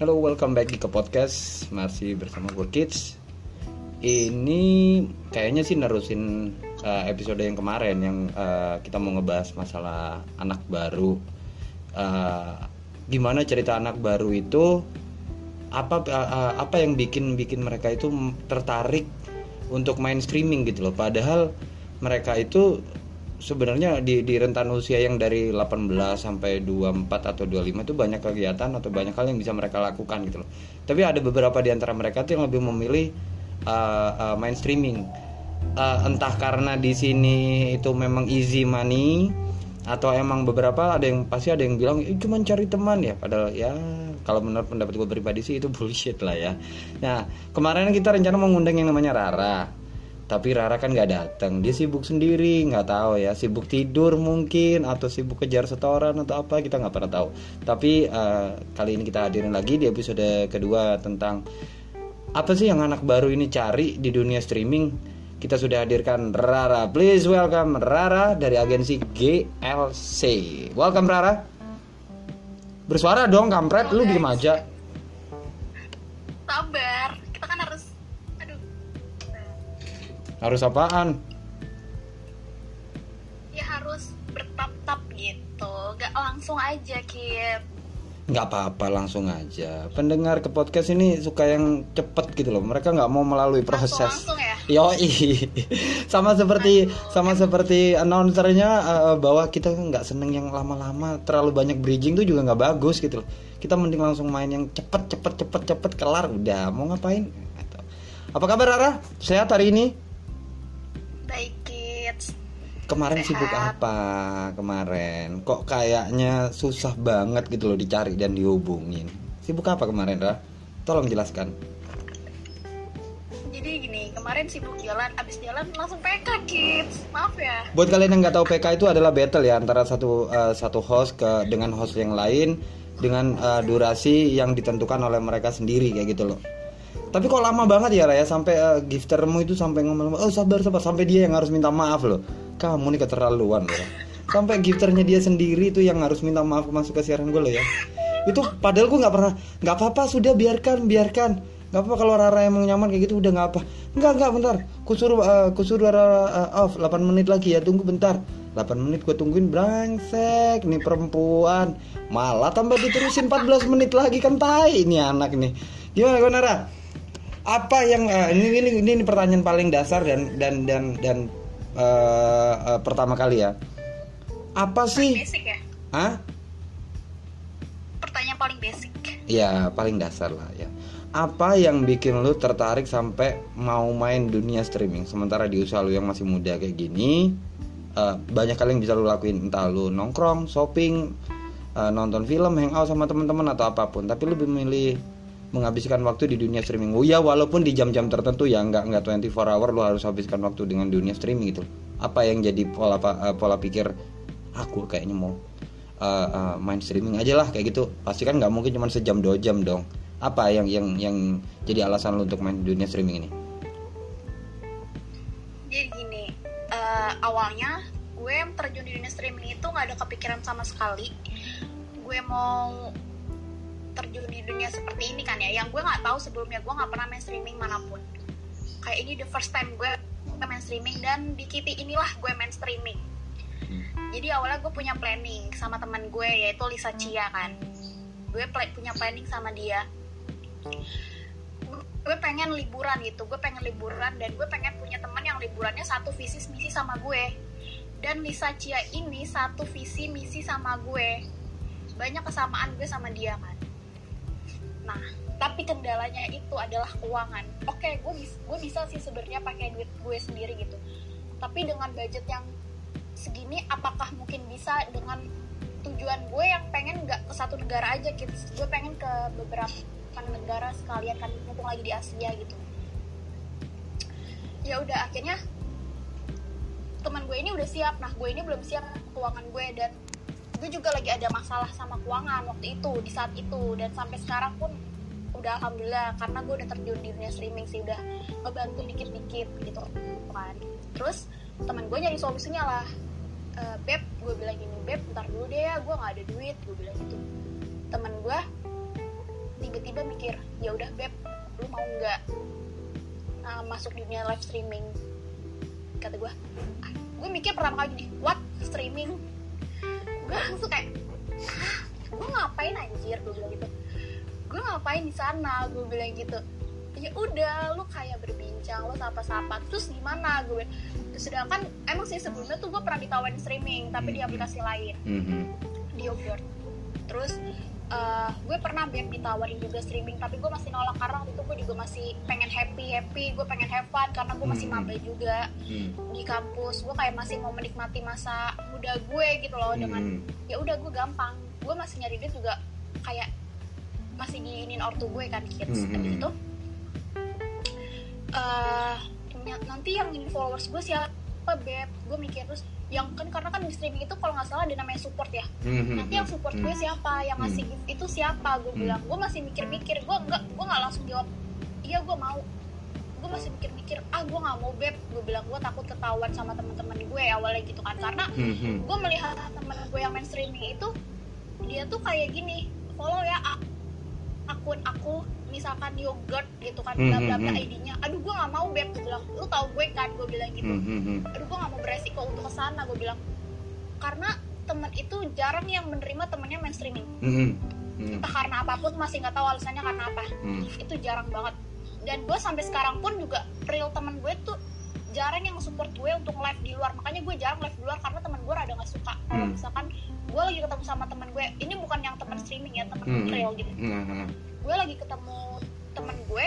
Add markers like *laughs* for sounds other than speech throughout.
Halo, welcome back ke podcast masih bersama gue Kids. Ini kayaknya sih nerusin uh, episode yang kemarin yang uh, kita mau ngebahas masalah anak baru. Uh, gimana cerita anak baru itu? Apa uh, apa yang bikin bikin mereka itu tertarik untuk main streaming gitu loh? Padahal mereka itu sebenarnya di di rentan usia yang dari 18 sampai 24 atau 25 itu banyak kegiatan atau banyak hal yang bisa mereka lakukan gitu loh. Tapi ada beberapa di antara mereka tuh yang lebih memilih uh, uh, main streaming. Uh, entah karena di sini itu memang easy money atau emang beberapa ada yang pasti ada yang bilang eh, cuma cari teman ya padahal ya kalau menurut pendapat gue pribadi sih itu *laughs* bullshit lah ya nah kemarin kita rencana mengundang yang namanya Rara tapi Rara kan nggak datang dia sibuk sendiri nggak tahu ya. Sibuk tidur mungkin atau sibuk kejar setoran atau apa kita nggak pernah tahu. Tapi uh, kali ini kita hadirin lagi di episode kedua tentang apa sih yang anak baru ini cari di dunia streaming. Kita sudah hadirkan Rara. Please welcome Rara dari agensi GLC welcome Rara. Bersuara dong kampret. Lu diem aja. Sabar Harus apaan? Ya harus bertap-tap gitu, gak langsung aja Kit nggak apa-apa langsung aja. Pendengar ke podcast ini suka yang cepet gitu loh. Mereka nggak mau melalui proses. langsung, langsung ya? yoi. *laughs* Sama seperti Aduh. sama seperti announcernya uh, bahwa kita nggak seneng yang lama-lama terlalu banyak bridging tuh juga nggak bagus gitu loh. Kita mending langsung main yang cepet cepet cepet cepet kelar udah. Mau ngapain? Apa kabar Rara? Sehat hari ini kemarin Sehat. sibuk apa kemarin? Kok kayaknya susah banget gitu loh dicari dan dihubungin. Sibuk apa kemarin Ra? tolong jelaskan. Jadi gini kemarin sibuk jalan abis jalan langsung PK kids. Maaf ya. Buat kalian yang nggak tahu PK itu adalah battle ya antara satu uh, satu host ke dengan host yang lain dengan uh, durasi yang ditentukan oleh mereka sendiri kayak gitu loh. Tapi kok lama banget ya Raya sampai uh, giftermu itu sampai ngomong oh sabar sabar. Sampai dia yang harus minta maaf loh kamu nih keterlaluan loh. Sampai gifternya dia sendiri itu yang harus minta maaf masuk ke siaran gue loh ya. Itu padahal gue nggak pernah nggak apa-apa sudah biarkan biarkan. Nggak apa kalau Rara emang nyaman kayak gitu udah nggak apa. Nggak nggak bentar. Kusuruh uh, kusuruh Rara uh, off 8 menit lagi ya tunggu bentar. 8 menit gue tungguin brengsek nih perempuan. Malah tambah diterusin 14 menit lagi kan tai ini anak nih gimana gue Nara apa yang uh, ini, ini ini ini pertanyaan paling dasar dan dan dan dan uh, uh, pertama kali ya? Apa sih? basic ya? Hah? pertanyaan paling basic. Ya paling dasar lah ya. Apa yang bikin lu tertarik sampai mau main dunia streaming? Sementara di usaha lu yang masih muda kayak gini uh, banyak kali yang bisa lu lakuin. Entah lu nongkrong shopping uh, nonton film hangout sama teman-teman atau apa pun. Tapi lu lebih memilih menghabiskan waktu di dunia streaming. Oh ya walaupun di jam-jam tertentu ya nggak nggak 24 hour lo harus habiskan waktu dengan dunia streaming itu. Apa yang jadi pola uh, pola pikir aku kayaknya mau uh, uh, main streaming aja lah kayak gitu. Pasti kan nggak mungkin cuma sejam dua jam dong. Apa yang yang yang jadi alasan lo untuk main dunia streaming ini? Jadi gini, uh, awalnya gue terjun di dunia streaming itu nggak ada kepikiran sama sekali. Gue mau terjun di dunia seperti ini kan ya. Yang gue nggak tahu sebelumnya gue nggak pernah main streaming mana pun. Kayak ini the first time gue main streaming dan di KP inilah gue main streaming. Hmm. jadi awalnya gue punya planning sama teman gue yaitu Lisa Chia kan. Gue punya planning sama dia. Gue pengen liburan gitu gue pengen liburan dan gue pengen punya teman yang liburannya satu visi misi sama gue. Dan Lisa Chia ini satu visi misi sama gue. Banyak kesamaan gue sama dia kan nah tapi kendalanya itu adalah keuangan. Oke okay, gue bisa bisa sih sebenarnya pakai duit gue sendiri gitu. Tapi dengan budget yang segini apakah mungkin bisa dengan tujuan gue yang pengen nggak ke satu negara aja gitu? Gue pengen ke beberapa negara sekalian kan mumpung lagi di Asia gitu. Ya udah akhirnya teman gue ini udah siap. Nah gue ini belum siap keuangan gue dan gue juga lagi ada masalah sama keuangan waktu itu di saat itu. Dan sampai sekarang pun udah alhamdulillah karena gue udah terjun di dunia streaming sih udah ngebantu dikit-dikit gitu. Kan. Terus teman gue nyari solusinya lah. E, beb gue bilang gini beb ntar dulu deh ya gue nggak ada duit gue bilang gitu. Teman gue di tiba-tiba mikir ya udah beb lu mau nggak uh, masuk dunia live streaming? Kata gue gue mikir pertama kali gini what? Streaming gue langsung kayak "Hah? gue ngapain anjir? Gue bilang gitu. Gue ngapain di sana? Gue bilang gitu. Ya udah lu kayak berbincang lu sapa-sapa terus gimana? Gue sedangkan emang sih sebelumnya tuh gue pernah ditawarin streaming tapi di Hmm. aplikasi lain. Mhm. di Yogurt terus eh, gue pernah beb ditawarin juga streaming tapi gue masih nolak karena waktu itu gue juga masih pengen happy happy gue pengen have fun karena gue masih Hmm. maba juga Hmm. di kampus gue kayak masih mau menikmati masa muda gue gitu loh dengan Mhm. ya udah gue gampang gue masih nyari duit juga kayak masih diinin ortu gue kan kids Hmm. habis itu eh ny- nanti yang ini followers gue siapa beb gue mikir terus yang kan karena kan di streaming itu kalau nggak salah ada namanya support ya Mhm. nanti yang support Mhm. gue siapa yang ngasih gift itu siapa gue Hmm. bilang gue masih mikir-mikir gue nggak gue nggak langsung jawab iya gue mau gue masih mikir-mikir ah gue nggak mau beb gue bilang gue takut ketahuan sama teman-teman gue awalnya gitu kan karena Mhm. gue melihat temen gue yang main streaming itu dia tuh kayak gini follow ya akun aku misalkan yogurt gitu kan bla bla bla Hmm, hmm, hmm. ID-nya. Aduh gue nggak mau beb. Gue bilang lu tau gue kan? Gue bilang gitu. Aduh gue nggak mau beresiko untuk ke sana gue bilang. Karena temen itu jarang yang menerima temennya main streaming. Mhm. entah karena apa pun masih nggak tahu alasannya karena apa. Itu jarang banget. Dan gue sampai sekarang pun juga real temen gue tuh jarang yang support gue untuk live di luar. Makanya gue jarang live di luar karena temen gue rada nggak suka. Kalau Hmm. misalkan gue lagi ketemu sama temen gue ini bukan yang temen streaming ya temen Hmm. real gitu. Gue lagi ketemu temen gue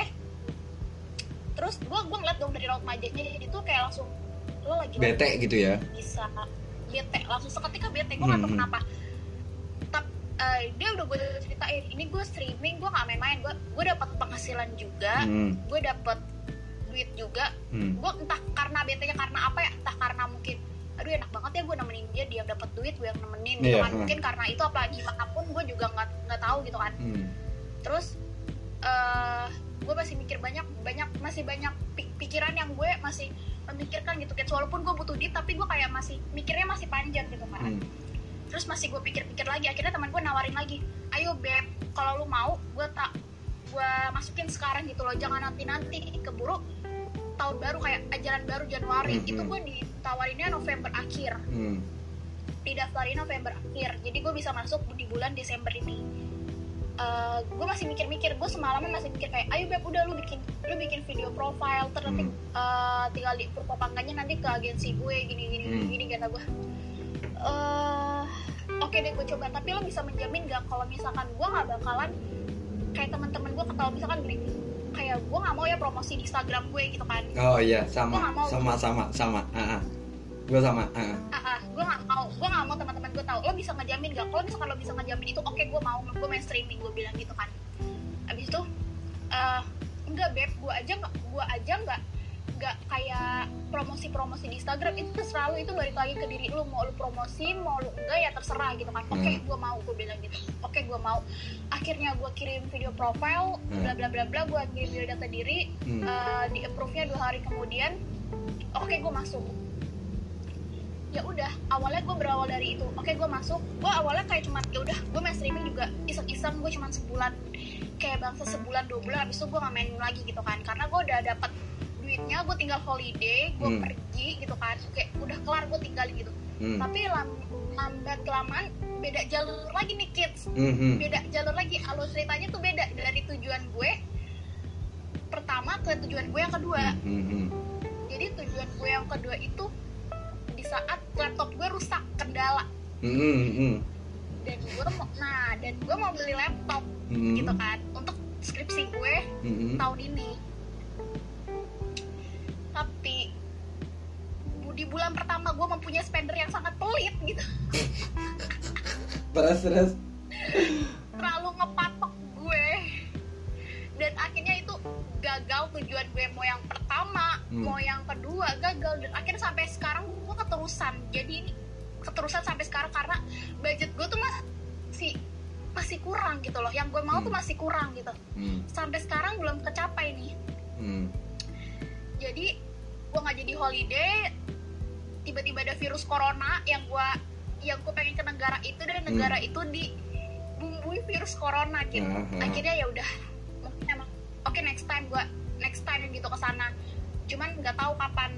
terus gue gue ngeliat dong dari raut wajahnya jadi tuh kayak langsung lo lagi Bete gitu ya. bisa bete langsung seketika bete gue nggak tahu Hmm. kenapa Tap, eh, dia udah gue ceritain ini gue streaming gue nggak main-main gue gue dapat penghasilan juga Mhm. gue dapat duit juga Mhm. gue entah karena bete nya karena apa ya entah karena mungkin aduh enak banget ya gue nemenin dia dia dapat duit gue yang nemenin gitu Iya, kan hmm. mungkin karena itu apalagi apa pun gue juga nggak nggak tahu gitu kan Mhm. Terus eh gue masih mikir banyak banyak masih banyak pi- pikiran yang gue masih memikirkan gitu. Kan walaupun gue butuh duit tapi gue kayak masih mikirnya masih panjang gitu kan Mhm. terus masih gue pikir-pikir lagi. Akhirnya teman gue nawarin lagi ayo beb kalau lu mau gue tak gue masukin sekarang gitu loh. Jangan nanti nanti keburu tahun baru kayak ajaran baru Januari. Hmm, itu hmm. gue ditawarinnya November akhir. Mhm. didaftarin November akhir. Jadi gue bisa masuk di bulan Desember ini Eh, gue masih mikir-mikir gue semalaman masih mikir kayak ayo beb udah lu bikin lu bikin video profile terus nanti Hmm. eh, tinggal di propagandanya nanti ke agensi gue gini gini Hmm. gini kata gue eh oke deh gue coba tapi lo bisa menjamin gak kalau misalkan gue nggak bakalan kayak teman-teman gue ketawa misalkan gini kayak gue nggak mau ya promosi di Instagram gue gitu kan Oh iya, sama, nggak mau. sama, sama, sama. Ah, ah. Gue sama. Ah, ah. ah, ah, gue nggak mau gue nggak mau teman-teman gue tahu lo bisa ngejamin gak kalau misalkan lo bisa ngejamin itu oke gue mau gue main streaming gue bilang gitu kan abis itu eh enggak beb gue aja nggak gue aja nggak nggak kayak promosi-promosi di Instagram itu selalu itu balik lagi ke diri lu mau lu promosi mau lu enggak ya terserah gitu kan oke Hmm. gue mau gue bilang gitu oke gue mau akhirnya gue kirim video profile Hmm. bla bla bla bla gue kirim video data diri Hmm. eh, di approve nya dua hari kemudian oke gue masuk ya udah awalnya gue berawal dari itu. Oke gue masuk. Gue awalnya kayak cuma ya udah gue main streaming juga iseng-iseng gue cuma sebulan. Kayak bangsa sebulan dua bulan habis itu gue nggak main lagi gitu kan. Karena gue udah dapat duitnya gue tinggal holiday gue Hmm. pergi gitu kan. Kayak udah kelar gue tinggalin gitu. Hmm. tapi lam lambat kelamaan beda jalur lagi nih kids. Mhm. beda jalur lagi. Alur ceritanya tuh beda. Dari tujuan gue pertama ke tujuan gue yang kedua. Mhm. jadi tujuan gue yang kedua itu di saat laptop gue rusak kendala Mhm. Mhm. dan gue mau nah dan gue mau beli laptop Mhm. gitu kan untuk skripsi gue Mhm. tahun ini tapi di bulan pertama gue mempunyai spender yang sangat pelit gitu Terus terus. terlalu ngepatok gue dan akhirnya itu gagal tujuan gue mau yang pertama Hmm. mau yang kedua gagal dan akhirnya sampai sekarang gue keterusan jadi ini keterusan sampai sekarang karena budget gue tuh masih masih kurang gitu loh yang gue mau tuh Hmm. masih kurang gitu Hmm. sampai sekarang belum kecapai nih Hmm. jadi gue nggak jadi holiday tiba-tiba ada virus corona yang gue yang gue pengen ke negara itu dan negara itu dibumbui virus corona gitu Mhm. akhirnya ya udah mungkin emang oke next time gua next time gitu ke sana cuman nggak tahu kapan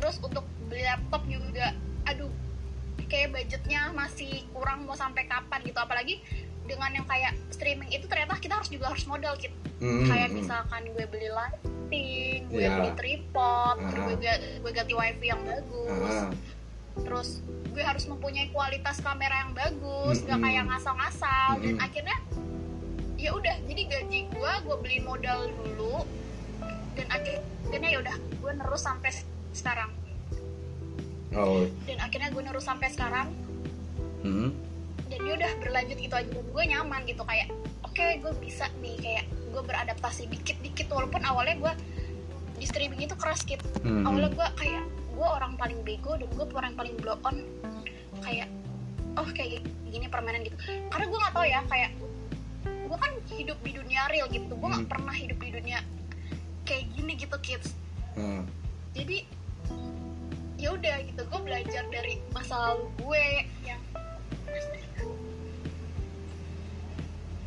terus untuk beli laptop juga aduh kayak budgetnya masih kurang mau sampai kapan gitu apalagi dengan yang kayak streaming itu ternyata kita harus juga harus modal gitu Hmm, kayak hmm. misalkan gue beli lighting gue Ya. beli tripod terus Aha. gue, gue ganti wifi yang bagus Ah, terus gue harus mempunyai kualitas kamera yang bagus nggak Mm-mm. kayak ngasal-ngasal dan Mm-mm. akhirnya ya udah jadi gaji gue gue beli modal dulu dan akhirnya ya udah gue nerus sampai sekarang. Oh. Dan akhirnya gue nerus sampai sekarang. Hmm. dan ya udah berlanjut gitu aja. Dan gue nyaman gitu kayak oke gue bisa nih kayak gue beradaptasi dikit-dikit walaupun awalnya gue di streaming itu keras gitu Hmm. awalnya gue kayak gue orang paling bego dan gue orang paling blow on. Kayak oh kayak gini permainan gitu. Karena gue nggak tahu ya kayak gue kan hidup di dunia real gitu. Gue nggak Hmm. pernah hidup di dunia kayak gini gitu kids Hmm. jadi ya udah gitu gue belajar dari masa lalu gue yang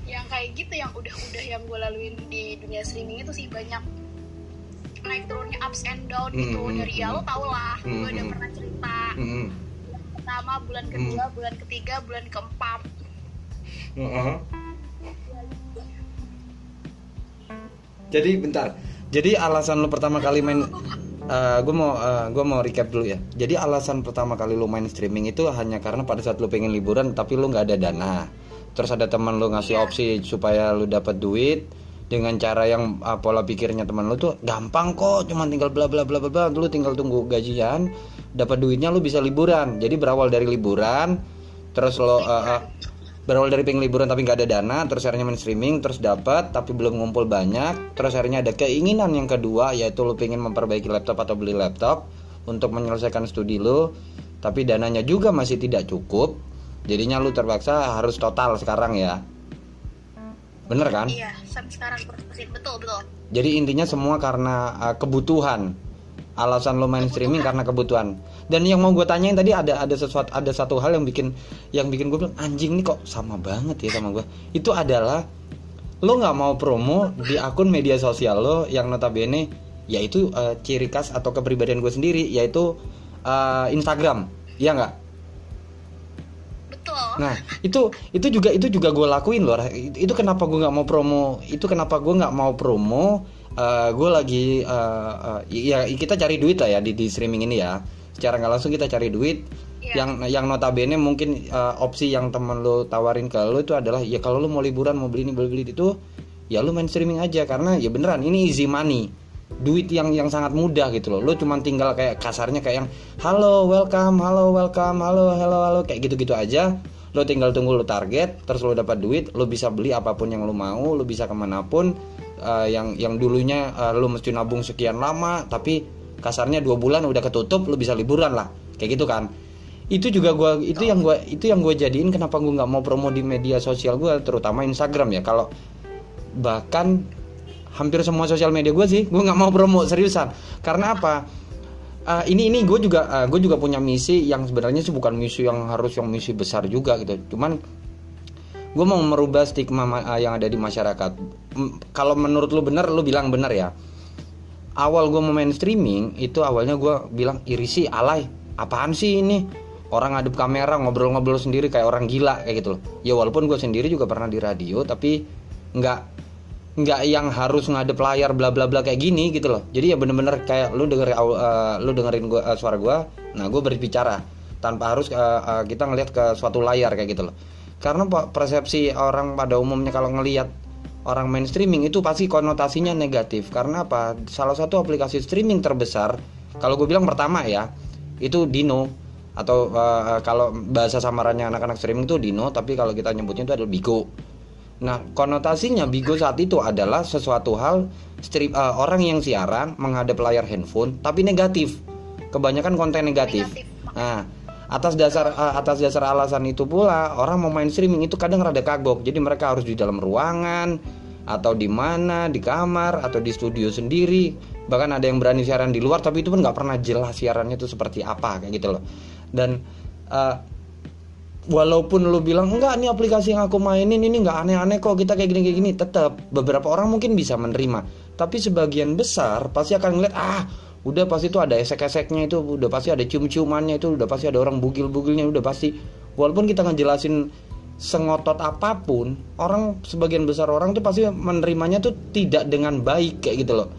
yang kayak gitu yang udah-udah yang gue laluin di dunia streaming itu sih banyak naik turunnya ups and down gitu Hmm, dari ya lo hmm. tau lah gue Hmm, udah hmm. pernah cerita Hmm. bulan pertama bulan kedua bulan ketiga bulan keempat Heeh. Jadi bentar. Jadi alasan lu pertama kali main gue mau gue mau recap dulu ya. Jadi alasan pertama kali lu main streaming itu hanya karena pada saat lu pengen liburan tapi lu nggak ada dana. Terus ada teman lu ngasih Iya. opsi supaya lu dapat duit dengan cara yang uh, pola pikirnya teman lu tuh gampang kok, cuman tinggal bla bla bla bla bla, lu tinggal tunggu gajian, dapat duitnya lu bisa liburan. Jadi berawal dari liburan, terus lo uh, uh, berawal dari pengen liburan tapi nggak ada dana terus akhirnya main streaming terus dapat tapi belum ngumpul banyak. Terus akhirnya ada keinginan yang kedua yaitu lo pengen memperbaiki laptop atau beli laptop untuk menyelesaikan studi lo tapi dananya juga masih tidak cukup. Jadinya lu terpaksa harus total sekarang ya. Bener kan? Iya sampai sekarang betul betul. Jadi intinya semua karena uh, kebutuhan alasan lo main streaming karena kebutuhan dan yang mau gue tanyain tadi ada ada sesuatu ada satu hal yang bikin yang bikin gue bilang anjing nih kok sama banget ya sama gue itu adalah lo nggak mau promo di akun media sosial lo yang notabene yaitu uh, ciri khas atau kepribadian gue sendiri yaitu uh, Instagram ya nggak betul Nah itu itu juga itu juga gue lakuin loh. Itu kenapa gue nggak mau promo? Itu kenapa gue nggak mau promo? Gue lagi eh, eh, ya kita cari duit lah ya di, di streaming ini ya. Secara nggak langsung kita cari duit. Iya. Yang yang notabene mungkin eh, opsi yang temen lo tawarin ke lo itu adalah ya kalau lo mau liburan mau beli ini beli beli itu ya lo main streaming aja karena ya beneran ini easy money duit yang yang sangat mudah gitu loh lo cuman tinggal kayak kasarnya kayak yang halo welcome halo welcome halo halo halo kayak gitu gitu aja lo tinggal tunggu lo target terus lo dapat duit lo bisa beli apa pun yang lo mau lo bisa ke mana pun Eh, yang yang dulunya eh, lo mesti nabung sekian lama tapi kasarnya dua bulan udah ketutup lo bisa liburan lah. Kayak gitu kan. Itu juga gua itu yang gua itu yang gue jadiin kenapa gue nggak mau promo di media sosial gue terutama Instagram ya. Kalau bahkan hampir semua sosial media gue sih gue nggak mau promo seriusan. Karena apa? Uh, ini ini gue juga gue juga punya misi yang sebenarnya sih bukan misi yang harus yang misi besar juga gitu. Cuman gue mau merubah stigma ma- uh, yang ada di masyarakat. Kalau menurut lu bener lu bilang bener ya. Awal gue mau main streaming itu awalnya gue bilang iri sih alay. Apaan sih ini? Orang ngadep kamera ngobrol-ngobrol sendiri kayak orang gila kayak gitu. Loh ya walaupun gue sendiri juga pernah di radio tapi nggak nggak yang harus ngadep layar bla bla bla kayak gini gitu loh. Jadi ya bener-bener kayak lu denger uh, lu dengerin gua uh, suara gua nah gue berbicara tanpa harus uh, uh, kita ngelihat ke suatu layar kayak gitu loh karena Pak, persepsi orang pada umumnya kalau ngelihat orang main streaming itu pasti konotasinya negatif karena apa salah satu aplikasi streaming terbesar kalau gue bilang pertama ya itu Dino atau uh, kalau bahasa samarannya anak-anak streaming itu Dino tapi kalau kita nyebutnya itu adalah Bigo Nah, konotasinya Bigo saat itu adalah sesuatu hal strip eh, orang yang siaran menghadap layar handphone tapi negatif. Kebanyakan konten negatif. Negatif. Nah, atas dasar eh, atas dasar alasan itu pula orang mau main streaming itu kadang rada kagok. Jadi mereka harus di dalam ruangan atau di mana, di kamar atau di studio sendiri. Bahkan ada yang berani siaran di luar tapi itu pun nggak pernah jelas siarannya itu seperti apa kayak gitu loh. Dan eh, walaupun lu bilang enggak nih aplikasi yang aku mainin ini nggak aneh-aneh kok kita kayak gini kayak gini tetap beberapa orang mungkin bisa menerima tapi sebagian besar pasti akan ngeliat ah udah pasti itu ada esek-eseknya itu udah pasti ada cium-ciumannya itu udah pasti ada orang bugil-bugilnya udah pasti. Walaupun kita ngejelasin sengotot apa pun orang sebagian besar orang tuh pasti menerimanya tuh tidak dengan baik kayak gitu loh.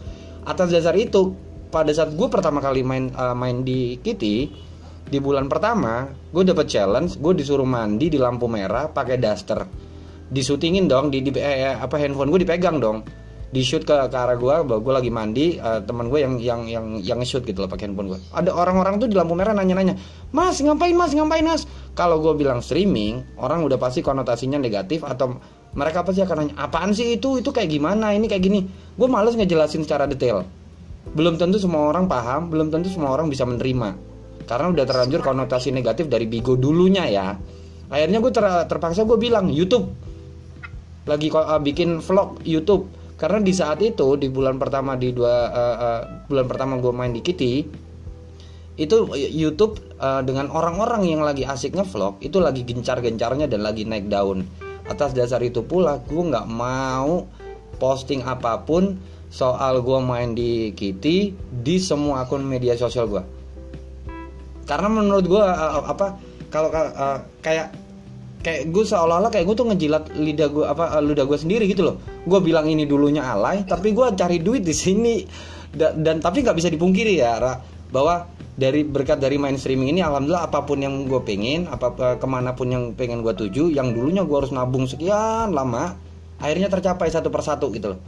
Atas dasar itu pada saat gue pertama kali main uh, main di Kitty di bulan pertama gue dapet challenge gue disuruh mandi di lampu merah pakai daster. Disutingin dong di, di eh, eh, apa handphone gue dipegang dong di shoot ke, ke arah gue bahwa gue lagi mandi uh, teman gue yang yang yang yang shoot gitu loh pakai handphone gue ada orang-orang tuh di lampu merah nanya-nanya mas ngapain mas? Ngapain mas? Kalau gue bilang streaming orang udah pasti konotasinya negatif atau mereka pasti akan nanya apaan sih itu? Itu kayak gimana? Ini kayak gini. Gue males ngejelasin secara detail. Belum tentu semua orang paham belum tentu semua orang bisa menerima. Karena udah terlanjur konotasi negatif dari Bigo dulunya ya. Akhirnya gue ter, terpaksa gue bilang YouTube. Lagi uh, bikin vlog YouTube karena di saat itu di bulan pertama di dua uh, uh, bulan pertama gue main di Kitty itu YouTube uh, dengan orang-orang yang lagi asik ngevlog itu lagi gencar-gencarnya dan lagi naik daun. Atas dasar itu pula gue nggak mau posting apa pun soal gue main di Kitty di semua akun media sosial gue karena menurut gue uh, apa kalau uh, kayak kayak gue seolah-olah kayak gue tuh ngejilat lidah gue apa uh, lidah gue sendiri gitu loh. Gue bilang ini dulunya alay tapi gue cari duit di sini. Dan, dan tapi nggak bisa dipungkiri ya Ra, bahwa dari berkat dari main streaming ini alhamdulillah apa pun yang gue pengen apa uh, ke mana pun yang pengen gue tuju yang dulunya gue harus nabung sekian lama akhirnya tercapai satu persatu gitu loh.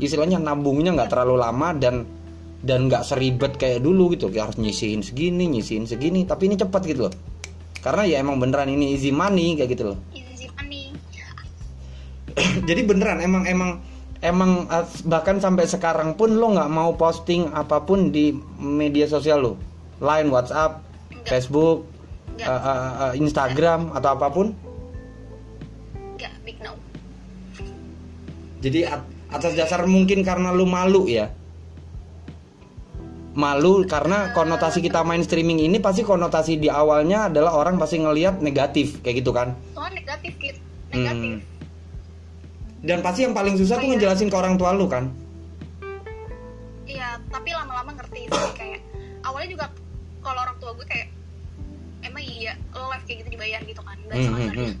Istilahnya nabungnya nggak terlalu lama dan dan nggak seribet kayak dulu gitu. Kayak harus nyisihin segini nyisihin segini tapi ini cepat gitu loh karena ya emang beneran ini easy money kayak gitu loh easy money *coughs* jadi beneran emang emang emang bahkan sampai sekarang pun lo nggak mau posting apa pun di media sosial lo line WhatsApp Enggak. Facebook Enggak. Uh, uh, uh, Instagram Enggak. atau apa pun Enggak, big no jadi atas dasar mungkin karena lo malu ya malu karena konotasi kita main streaming ini pasti konotasi di awalnya adalah orang pasti ngelihat negatif kayak gitu kan soal negatif gitu negatif hmm. dan pasti yang paling susah oh, tuh iya. ngejelasin ke orang tua lu kan iya tapi lama-lama ngerti sih kayak awalnya juga kalau orang tua gue kayak emang iya lo live kayak gitu dibayar gitu kan nggak hmm, hmm, hmm.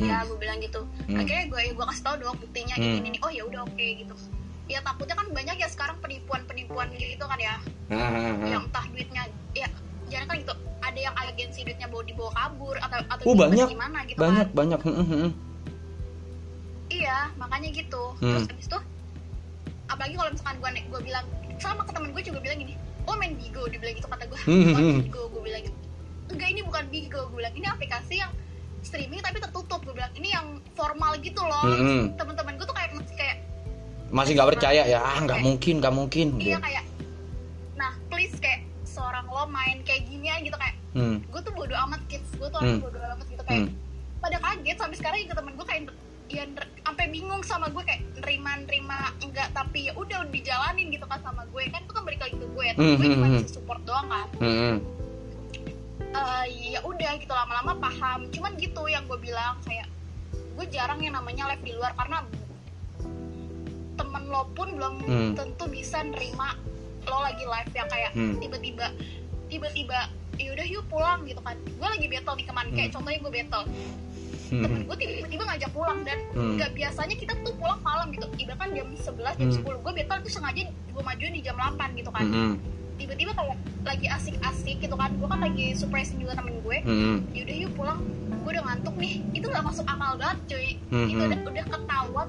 iya hmm. gue bilang gitu hmm. akhirnya gue gue kasih tau dong buktinya hmm. ini, ini oh ya udah oke okay, gitu ya takutnya kan banyak ya sekarang penipuan-penipuan gitu kan ya. Yang entah duitnya ya jangan kan gitu. Ada yang agensi duitnya bawa dibawa kabur atau atau uh, banyak, gimana gitu banyak kan. banyak. Iya makanya gitu. Hmm. terus habis itu apalagi kalau misalkan gue gue bilang sama ke temen gue juga bilang gini oh main bigo dibilang gitu kata gue oh, bigo gue bilang gitu. Enggak ini bukan bigo gue bilang. Ini aplikasi yang streaming tapi tertutup gue bilang. Ini yang formal gitu loh. Hmm. teman-teman gue tuh kayak masih kayak masih nggak percaya ya ah nggak mungkin nggak mungkin iya gitu. kayak nah please kayak seorang lo main kayak ginian gitu kayak hmm. gue tuh bodo amat kids gue tuh hmm. bodo amat gitu kayak hmm. pada kaget sampai sekarang juga temen gue kayak ya sampai bingung sama gue kayak nerima nerima enggak tapi ya udah dijalanin gitu kan sama gue kan itu kan balik lagi ke gue ya hmm. gue cuma hmm. support doang kan hmm. uh, ya udah gitu lama-lama paham cuman gitu yang gue bilang kayak gue jarang yang namanya live di luar karena temen lo pun belum hmm. tentu bisa nerima lo lagi live yang kayak hmm. tiba-tiba tiba-tiba yaudah yuk pulang gitu kan gue lagi battle di ke mana kayak hmm. contohnya gue battle hmm. temen gue tiba-tiba ngajak pulang dan hmm. nggak hmm. biasanya kita tuh pulang malam gitu ibarat kan jam 11 jam hmm. 10 gue battle tuh sengaja gue majuin di jam 8 gitu kan hmm. tiba-tiba kayak lagi asik-asik gitu kan gue kan lagi surprise juga temen gue hmm. yaudah yuk pulang gue udah ngantuk nih itu nggak masuk akal banget cuy hmm. itu udah udah ketahuan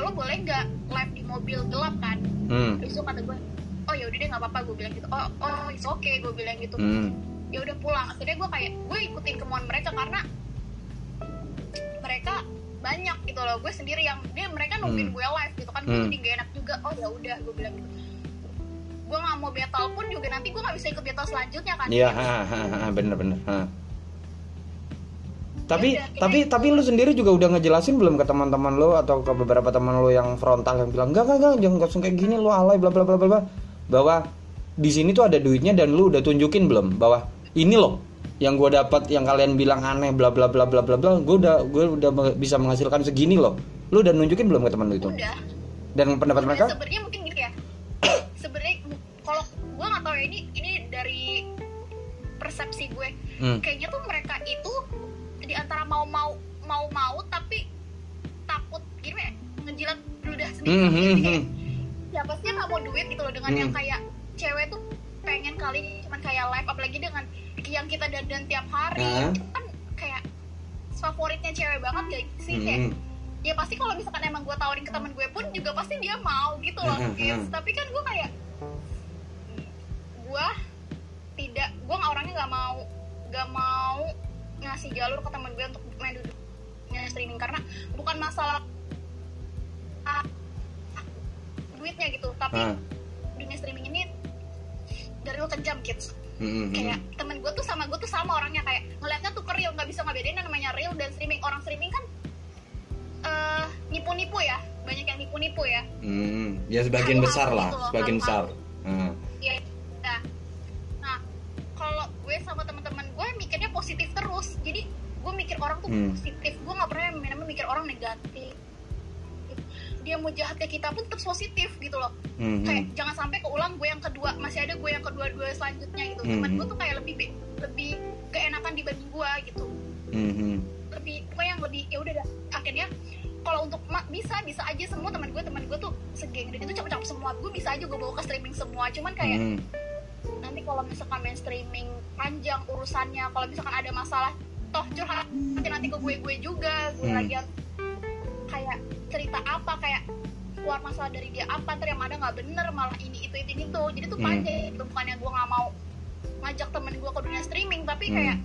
lo boleh nggak live di mobil gelap kan? Hmm. terus kata gue oh ya udah deh nggak apa-apa. Gue bilang gitu oh oh it's okay gue bilang gitu. Hmm. ya udah pulang. Akhirnya gue kayak gue ikutin kemauan mereka karena mereka banyak gitu loh. Gue sendiri yang dia mereka nungguin hmm. gue live gitu kan. Gue hmm. jadi gak enak juga. Oh ya udah gue bilang gitu. Gue nggak mau battle pun juga nanti gue nggak bisa ikut battle selanjutnya kan. Iya bener bener tapi ya, tapi tapi lu sendiri juga udah ngejelasin belum ke teman-teman lu atau ke beberapa teman lu yang frontal yang bilang enggak enggak jangan langsung kayak gini lu alay bla bla bla bla bahwa di sini tuh ada duitnya dan lu udah tunjukin belum bahwa ini loh yang gue dapat yang kalian bilang aneh bla bla bla bla bla bla gue udah gue udah bisa menghasilkan segini loh. Lu udah nunjukin belum ke teman lu itu? Udah. Dan pendapat Udah, mereka? sebenarnya mungkin gitu ya. *coughs* Sebenarnya kalau gue nggak tahu ya ini ini dari persepsi gue. Hmm. kayaknya tuh mereka itu di antara mau mau mau mau tapi takut gimana ya ngejilat ludah sendiri Hmm, Jadi hmm, kayak, hmm. sih yang nggak mau duit gitu loh dengan Hmm. yang kayak cewek tuh pengen kali cuman kayak live apalagi dengan yang kita dandan tiap hari Ah. itu kan kayak favoritnya cewek banget gak sih kayak Hmm. ya pasti kalau misalkan emang gue tawarin ke temen gue pun juga pasti dia mau gitu loh hmm. tapi kan gue kayak gue tidak gue orangnya nggak mau nggak mau ngasih jalur ke temen gue untuk main duduknya streaming. Karena bukan masalah ah, duitnya gitu tapi Ah. dunia streaming ini dari lo kejam kids. Hmm, hmm, kayak temen gue tuh sama gue tuh sama orangnya kayak ngeliatnya tuh ke real nggak bisa ngebedain yang namanya real dan streaming. Orang streaming kan eh nipu-nipu ya. Banyak yang nipu-nipu ya. Hmm, ya sebagian Hal-hal besar lah, gitu loh, sebagian besar. Hmm. ya nah, nah kalau gue sama teman-teman gue mikirnya positif terus jadi gue mikir orang tuh Hmm. positif gue nggak pernah yang namanya mikir orang negatif dia mau jahat ke kita pun tetap positif gitu loh Hmm, kayak hmm. jangan sampai keulang gue yang kedua masih ada gue yang kedua dua selanjutnya gitu Hmm, teman hmm. gue tuh kayak lebih lebih keenakan dibanding gue gitu Hmm, hmm. lebih pokoknya yang lebih ya udah dah akhirnya kalau untuk bisa bisa aja semua teman gue teman gue tuh segeng dan itu cakep-cakep semua gue bisa aja gue bawa ke streaming semua cuman kayak Hmm. nanti kalau misalkan main streaming panjang urusannya kalau misalkan ada masalah toh curhat nanti nanti ke gue gue juga gue Hmm. lagi kayak cerita apa kayak keluar masalah dari dia apa ntar yang ada nggak bener malah ini itu itu ini tuh jadi tuh Hmm. panjang itu bukannya gue nggak mau ngajak temen gue ke dunia streaming tapi Hmm. kayak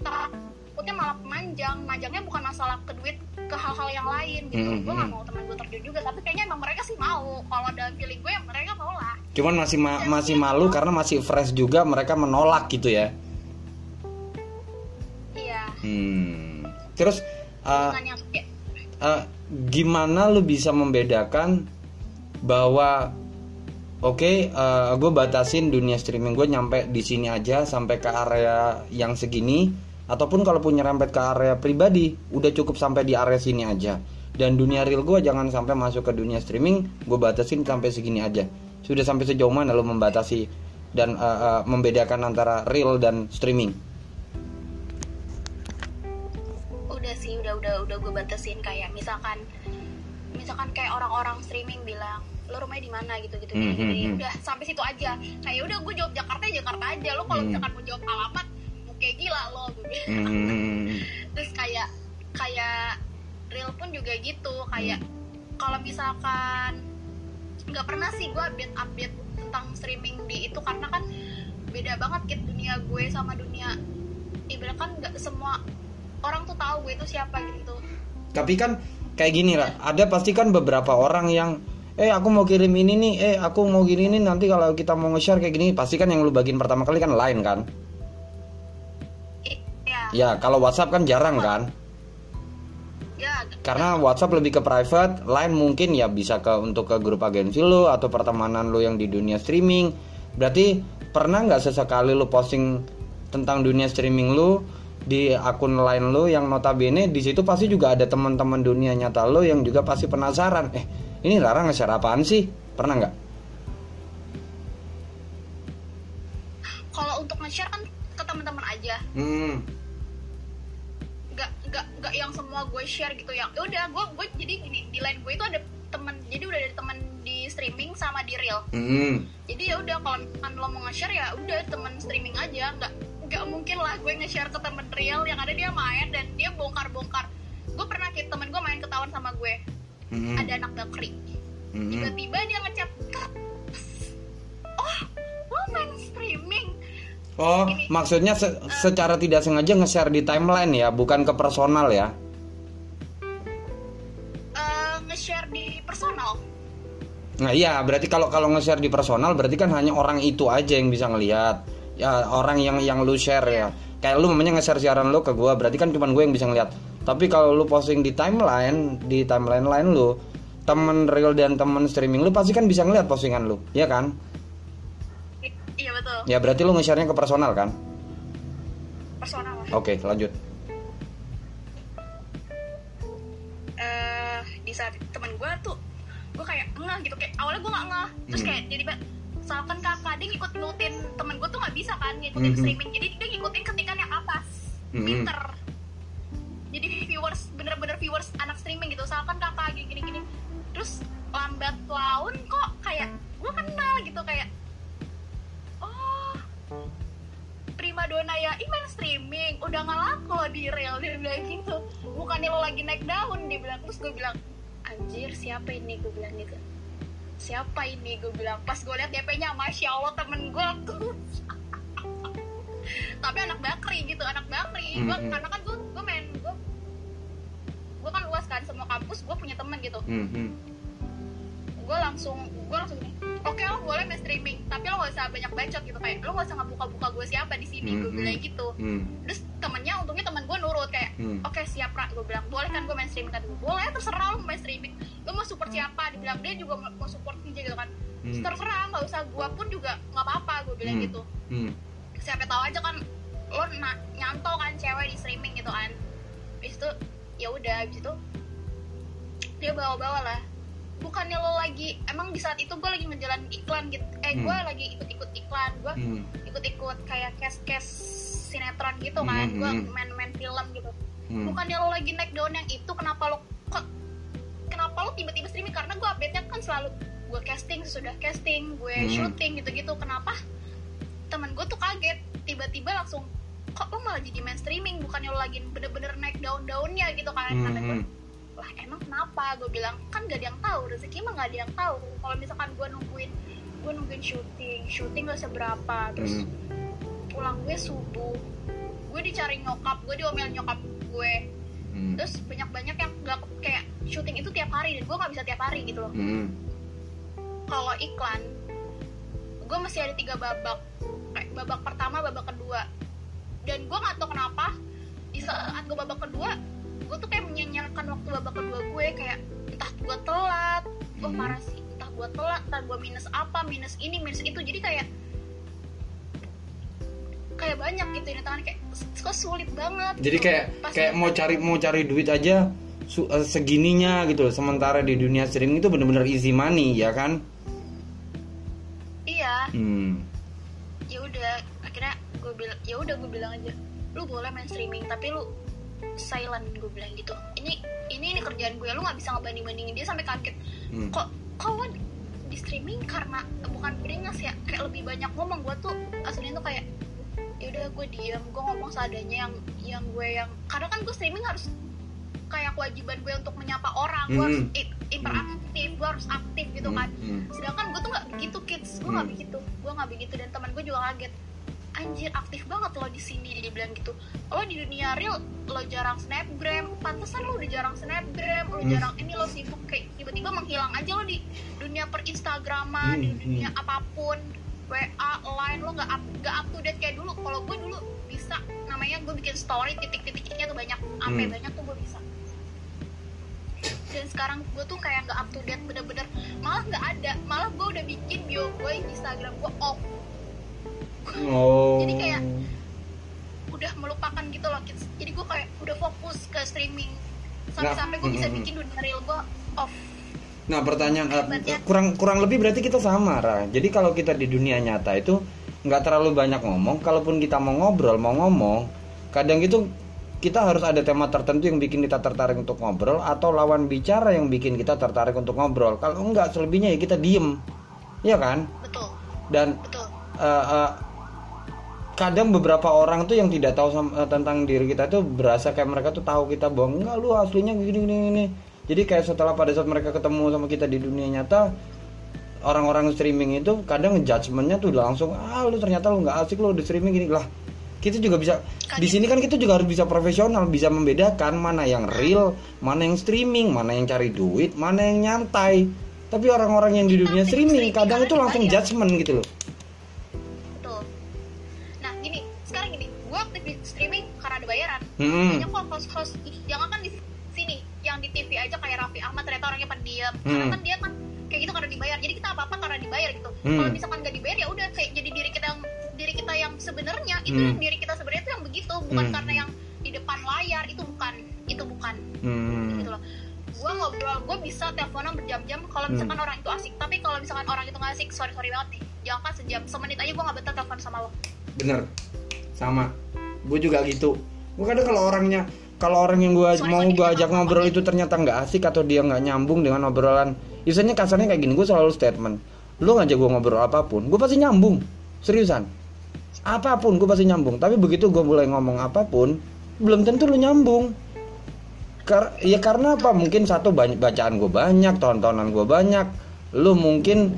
takutnya malah panjang panjangnya bukan masalah ke duit ke hal-hal yang lain gitu Hmm, gue nggak hmm. mau temen gue terjun juga tapi kayaknya emang mereka sih mau kalau dalam feeling gue mereka mau lah Cuman masih ma- masih malu karena masih fresh juga mereka menolak gitu ya. Hmm. Terus uh, uh, gimana lu bisa membedakan bahwa oke gue batasin dunia streaming gue nyampe di sini aja sampai ke area yang segini ataupun kalau punya rempet ke area pribadi udah cukup sampai di area sini aja. Dan dunia real gue jangan sampai masuk ke dunia streaming gue batasin sampai segini aja. Sudah sampai sejauh mana lo membatasi dan uh, uh, membedakan antara real dan streaming udah gue batasin kayak misalkan misalkan kayak orang-orang streaming bilang lo rumahnya di mana? gitu gitu gini, hmm, udah sampai situ aja. Kayak udah gue jawab Jakarta ya Jakarta aja. Lo kalau Hmm. misalkan mau jawab alamat mau kayak gila lo gue bilang. *laughs* Hmm. terus kayak kayak real pun juga gitu. Kayak kalau misalkan nggak pernah sih gue update update tentang streaming di itu. Karena kan beda banget gitu dunia gue sama dunia ibarat kan nggak semua orang tuh tahu gue itu siapa gitu Tapi kan kayak gini lah, ada pasti kan beberapa orang yang eh aku mau kirim ini nih, eh aku mau gini nih nanti kalau kita mau nge-share kayak gini pasti kan yang lu bagiin pertama kali kan line kan. I- ya kalau WhatsApp kan jarang kan. ya Karena WhatsApp lebih ke private, line mungkin ya bisa ke untuk ke grup agensi lu atau pertemanan lu yang di dunia streaming. Berarti pernah nggak sesekali lu posting tentang dunia streaming lu di akun line lu yang notabene di situ pasti juga ada teman-teman dunia nyata lu yang juga pasti penasaran. Eh, ini Rara nge-share apaan sih? Pernah nggak? kalau untuk nge-share kan ke teman-teman aja Hmm. nggak nggak nggak yang semua gue share gitu yang ya udah gue gue jadi gini di line gue itu ada temen jadi udah ada temen di streaming sama di real Hmm. jadi ya udah kalau misalkan lo mau nge-share ya udah temen streaming aja nggak nggak mungkin lah gue nge-share ke temen real yang ada dia main dan dia bongkar-bongkar gue pernah kayak temen gue main ketahuan sama gue Hmm. ada anak bakri Hmm. tiba-tiba dia ngechat "Kak, oh lo main streaming Oh, Gini. maksudnya se- secara tidak sengaja nge-share di timeline ya, bukan ke personal ya. Eh, nge-share di personal Nah iya, berarti kalau kalau nge-share di personal berarti kan hanya orang itu aja yang bisa ngelihat. Ya orang yang yang lu share ya. Kayak lu namanya nge-share siaran lu ke gua, berarti kan cuma gue yang bisa ngelihat. Tapi kalau lu posting di timeline, di timeline lain lu, temen real dan temen streaming lu pasti kan bisa ngelihat postingan lu, ya kan? Iya betul Ya berarti lu nge-share-nya ke personal kan? personal oke lanjut eh di saat temen gue tuh gue kayak ngeh gitu kayak awalnya gue nggak ngeh terus Hmm. kayak jadi misalkan kakak dia ngikut ngikutin temen gue tuh nggak bisa kan ngikutin Mhm. streaming. Jadi dia ngikutin ketikan yang atas Mhm. pinter. Jadi viewers bener-bener viewers anak streaming gitu. Misalkan kakak gini gini gini terus lambat laun kok kayak gue kenal gitu kayak oh primadona ya ih main streaming. Udah nggak laku di real dia bilang gitu. Bukannya lo lagi naik daun dia bilang. Terus gue bilang anjir siapa ini? Gue bilang gitu siapa ini gue bilang pas gue liat DP-nya masya allah temen gue tuh tapi anak bakri gitu anak bakri gue Mhm. karena kan gue gue main gue gue kan luas kan semua kampus gue punya temen gitu Hmm, hmm. Gue langsung gue langsung gini oke lo boleh main streaming tapi lo gak usah banyak bacot gitu kayak lo gak usah ngebuka-buka gue siapa di sini gue Mhm. bilang gitu Hmm, terus temennya untungnya temen gue nurut kayak hmm. oke siap Ra gue bilang boleh kan gue main streaming kan boleh terserah lo main streaming lo mau support siapa dibilang dia juga mau support VJ gitu kan Hmm. terserah nggak usah gue pun juga nggak apa-apa gue bilang Hmm. gitu Hmm. siapa tahu aja kan lo na- nyantol kan cewek di streaming gitu kan habis itu ya udah habis itu dia bawa-bawa lah bukannya lo lagi emang di saat itu gue lagi ngejalanin iklan gitu eh Hmm. gue lagi ikut-ikut iklan gue Hmm. ikut-ikut kayak cast-cast sinetron gitu kan Hmm, gue hmm. main-main film gitu Hmm. bukannya lo lagi naik daun yang itu kenapa lo kok kenapa lo tiba-tiba streaming karena gue update nya kan selalu gue casting sudah casting gue Hmm. syuting gitu-gitu kenapa temen gue tuh kaget tiba-tiba langsung kok lo malah jadi main streaming bukannya lo lagi bener-bener naik daun-daunnya gitu kan Hmm, gue hmm. Lah emang kenapa gue bilang kan gak ada yang tahu rezeki mah gak ada yang tahu kalau misalkan gue nungguin gue nungguin syuting syuting gak seberapa terus Hmm. pulang gue subuh gue dicari nyokap gue diomel nyokap gue Hmm. terus banyak banyak yang nggak kayak syuting itu tiap hari dan gue nggak bisa tiap hari gitu loh Hmm. kalau iklan gue masih ada tiga babak kayak babak pertama babak kedua dan gue nggak tahu kenapa di saat gue babak kedua gue tuh kayak menyanyikan waktu babak kedua gue kayak entah gue telat gue Hmm. parah sih entah gue telat entah gue minus apa minus ini minus itu jadi kayak kayak banyak gitu ini tangan kayak kok sulit banget Jadi gitu. kayak Pas kayak mau cari mau cari duit aja su- eh, segininya gitu loh. Sementara di dunia streaming itu bener-bener easy money ya kan? iya Hmm. ya udah akhirnya gue bilang ya udah gue bilang aja lu boleh main streaming tapi lu silent gue bilang gitu ini ini ini kerjaan gue lu nggak bisa ngebanding bandingin dia sampai kaget Hmm. kok kok di streaming karena bukan beringas ya kayak lebih banyak ngomong gue tuh aslinya tuh kayak ya udah gue diem gue ngomong seadanya yang yang gue yang karena kan gue streaming harus kayak kewajiban gue untuk menyapa orang gue harus Hmm. i- interaktif gue harus aktif gitu kan Hmm. sedangkan gue tuh nggak begitu kids gue nggak Hmm. begitu gue nggak begitu dan teman gue juga kaget anjir aktif banget lo di sini dia bilang gitu. Lo di dunia real lo jarang snapgram. Pantesan lo udah jarang snapgram lo Hmm. jarang ini lo sibuk kayak tiba-tiba menghilang aja lo di dunia per instagraman di Hmm, dunia apa pun. Wa line lo nggak up nggak up to date kayak dulu. Kalau gue dulu bisa namanya gue bikin story titik-titiknya tuh banyak. Sampai Hmm. banyak tuh gue bisa. Dan sekarang gue tuh kayak nggak up to date bener-bener. Malah nggak ada. Malah gue udah bikin bio gue Instagram gue off Oh. Jadi kayak- udah melupakan gitu loh kids jadi gue kayak udah fokus ke streaming sampai-sampai gue bisa bikin dunia real gue off Nah pertanyaan eh, Hebatnya. kurang kurang lebih berarti kita sama Ra. Jadi kalau kita di dunia nyata itu nggak terlalu banyak ngomong. Kalaupun kita mau ngobrol mau ngomong, kadang itu kita harus ada tema tertentu yang bikin kita tertarik untuk ngobrol atau lawan bicara yang bikin kita tertarik untuk ngobrol. Kalau enggak selebihnya ya kita diem, ya kan? betul Dan betul eh, eh, kadang beberapa orang tuh yang tidak tahu sam- eh, tentang diri kita tuh berasa kayak mereka tuh tahu kita bahwa enggak lu aslinya gini gini gini. Jadi kayak setelah pada saat mereka ketemu sama kita di dunia nyata orang-orang streaming itu kadang judgementnya tuh langsung ah lu ternyata lu nggak asik lu di streaming gini. Lah kita juga bisa di sini kan kita juga harus bisa profesional bisa membedakan mana yang real mana yang streaming mana yang cari duit mana yang nyantai. Tapi orang-orang yang di dunia streaming kadang karena itu langsung judgement gitu loh Hmm. banyak kok host-host jangan kan di sini yang di TV aja kayak Raffi Ahmad ternyata orangnya pendiam Hmm. karena kan dia kan kayak gitu karena dibayar jadi kita apa apa karena dibayar gitu Hmm. kalau misalkan nggak dibayar ya udah kayak jadi diri kita yang diri kita yang sebenarnya itu Hmm. yang diri kita sebenarnya itu yang begitu bukan Hmm. karena yang di depan layar itu bukan itu bukan Hmm. gitu loh gue ngobrol gue bisa teleponan berjam-jam kalau Hmm. misalkan orang itu asik tapi kalau misalkan orang itu nggak asik sorry sorry banget nih jangan kan sejam semenit aja gue nggak betah telepon sama lo bener sama gue juga gitu gue kadang kalau orangnya kalau orang yang gue mau gue ajak ngobrol itu ternyata nggak asik atau dia nggak nyambung dengan obrolan. Misalnya kasarnya kayak gini gue selalu statement lu ngajak gue ngobrol apa pun gue pasti nyambung. Seriusan. Apa pun gue pasti nyambung. Tapi begitu gue mulai ngomong apa pun belum tentu lu nyambung. Kar ya karena apa? Mungkin satu banyak bacaan gue banyak tontonan gue banyak. Lu mungkin